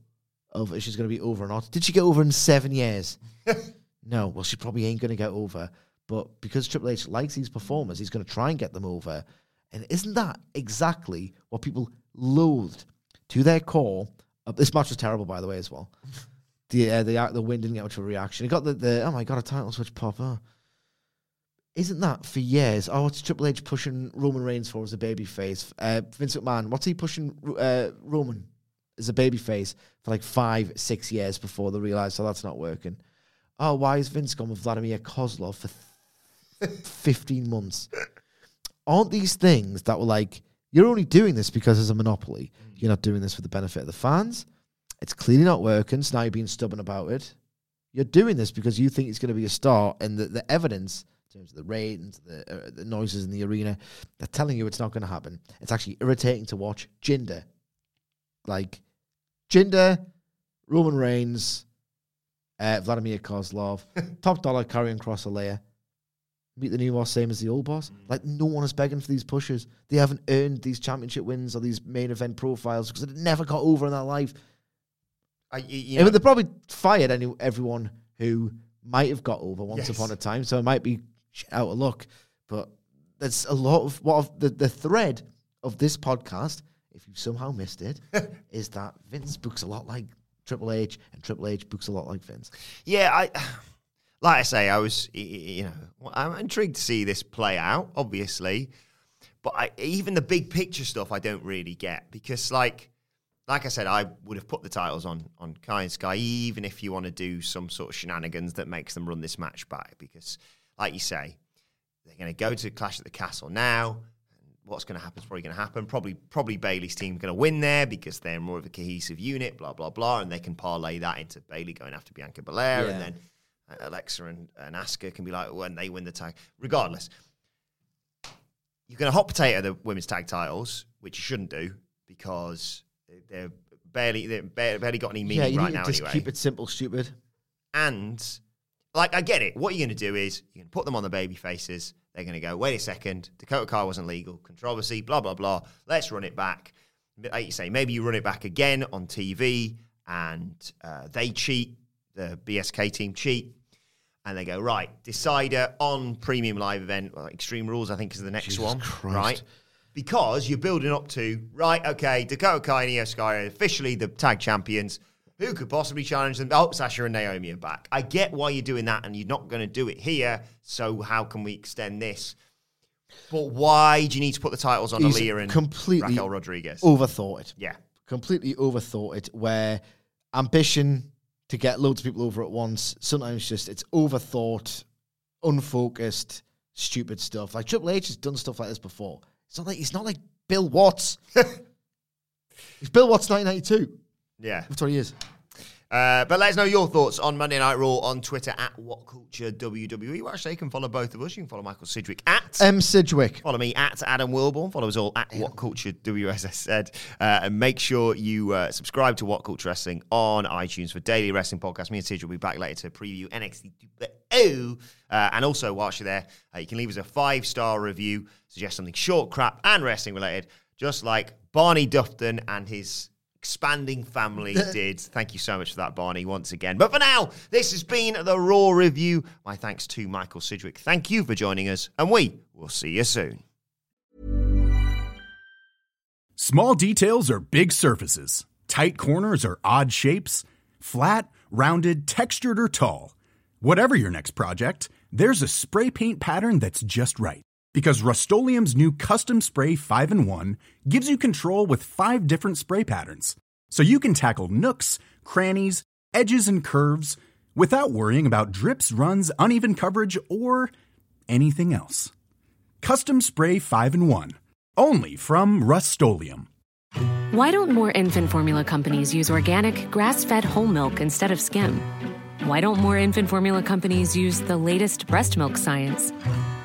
of if she's going to be over or not. Did she get over in seven years? no. Well, she probably ain't going to get over. But because Triple H likes these performers, he's going to try and get them over. And isn't that exactly what people loathed to their core? Uh, this match was terrible, by the way, as well. The uh, the the win didn't get much of a reaction. It got the, the oh my god, a title switch pop. Oh. Isn't that for years? Oh, it's Triple H pushing Roman Reigns for as a baby face. Uh, Vince McMahon, what's he pushing uh, Roman as a baby face for like five, six years before they realised, oh, that's not working. Oh, why is Vince gone with Vladimir Kozlov for th- 15 months? Aren't these things that were like, you're only doing this because there's a monopoly. You're not doing this for the benefit of the fans. It's clearly not working, so now you're being stubborn about it. You're doing this because you think it's going to be a star, and the, the evidence in terms of the ratings, the, uh, the noises in the arena, they're telling you it's not going to happen. It's actually irritating to watch. Jinder, like Jinder, Roman Reigns, uh, Vladimir Kozlov, top dollar Karrion Kross Aliyah. Meet the new boss, same as the old boss. Like no one is begging for these pushes. They haven't earned these championship wins or these main event profiles because they never got over in their life. I, you, know, but they probably fired any everyone who might have got over once Yes. upon a time, so it might be out of luck. But there's a lot of what of the, the thread of this podcast, if you somehow missed it, is that Vince books a lot like Triple H, and Triple H books a lot like Vince. Yeah, I like I say, I was you know I'm intrigued to see this play out, obviously, but I, even the big picture stuff I don't really get because like like I said, I would have put the titles on on Kai and Sky, even if you want to do some sort of shenanigans that makes them run this match back, because like you say, they're going to go to Clash at the Castle now. What's going to happen is probably going to happen. Probably, probably Bayley's team going to win there because they're more of a cohesive unit. Blah blah blah, and they can parlay that into Bayley going after Bianca Belair, Yeah. and then uh, Alexa and, and Asuka can be like when they win the tag. Regardless, you're going to hot potato the women's tag titles, which you shouldn't do because they're barely they're barely, got any meaning yeah, right now just anyway. keep it simple, stupid. And like I get it. What you're going to do is you're going to put them on the baby faces. They're going to go, wait a second, Dakota Kai wasn't legal, controversy, blah blah blah. Let's run it back. Like you say, maybe you run it back again on TV, and uh, they cheat. The BSK team cheat, and they go right. Decider on premium live event, well, Extreme Rules. I think is the next Jesus one, Christ. right? Because you're building up to right. Okay, Dakota Kai and Iyo Sky are officially the tag champions. Who could possibly challenge them? Oh, Sasha and Naomi are back. I get why you're doing that, and you're not going to do it here. So how can we extend this? But why do you need to put the titles on He's Aliyah and completely Raquel Rodriguez? Overthought it. yeah, completely overthought it where ambition to get loads of people over at once sometimes just it's overthought unfocused stupid stuff like triple h has done stuff like this before it's not like he's not like bill watts. He's bill watts 1992 yeah. that's what he is Uh, but let us know your thoughts on Monday Night Raw on Twitter at What Culture WWE. Well, actually, you can follow both of us. You can follow Michael Sidgwick at m sidgwick Follow me at Adam Wilburn. Follow us all at What Culture WSS. Uh, and make sure you uh, subscribe to What Culture Wrestling on iTunes for daily wrestling podcast. Me and Tidge will be back later to preview NXT 2.0. Uh, and also, whilst you're there, uh, you can leave us a five star review, suggest something short, crap, and wrestling related, just like Barney Dufton and his expanding family did. Thank you so much for that, Barney, once again. But for now, this has been the Raw Review. My thanks to Michael Sidgwick. Thank you for joining us, and we will see you soon. Small details are big surfaces. Tight corners are odd shapes. Flat, rounded, textured, or tall. Whatever your next project, there's a spray paint pattern that's just right. Because Rust new Custom Spray 5 and 1 gives you control with five different spray patterns. So you can tackle nooks, crannies, edges, and curves without worrying about drips, runs, uneven coverage, or anything else. Custom Spray 5 and 1. Only from Rust Why don't more infant formula companies use organic, grass fed whole milk instead of skim? Why don't more infant formula companies use the latest breast milk science?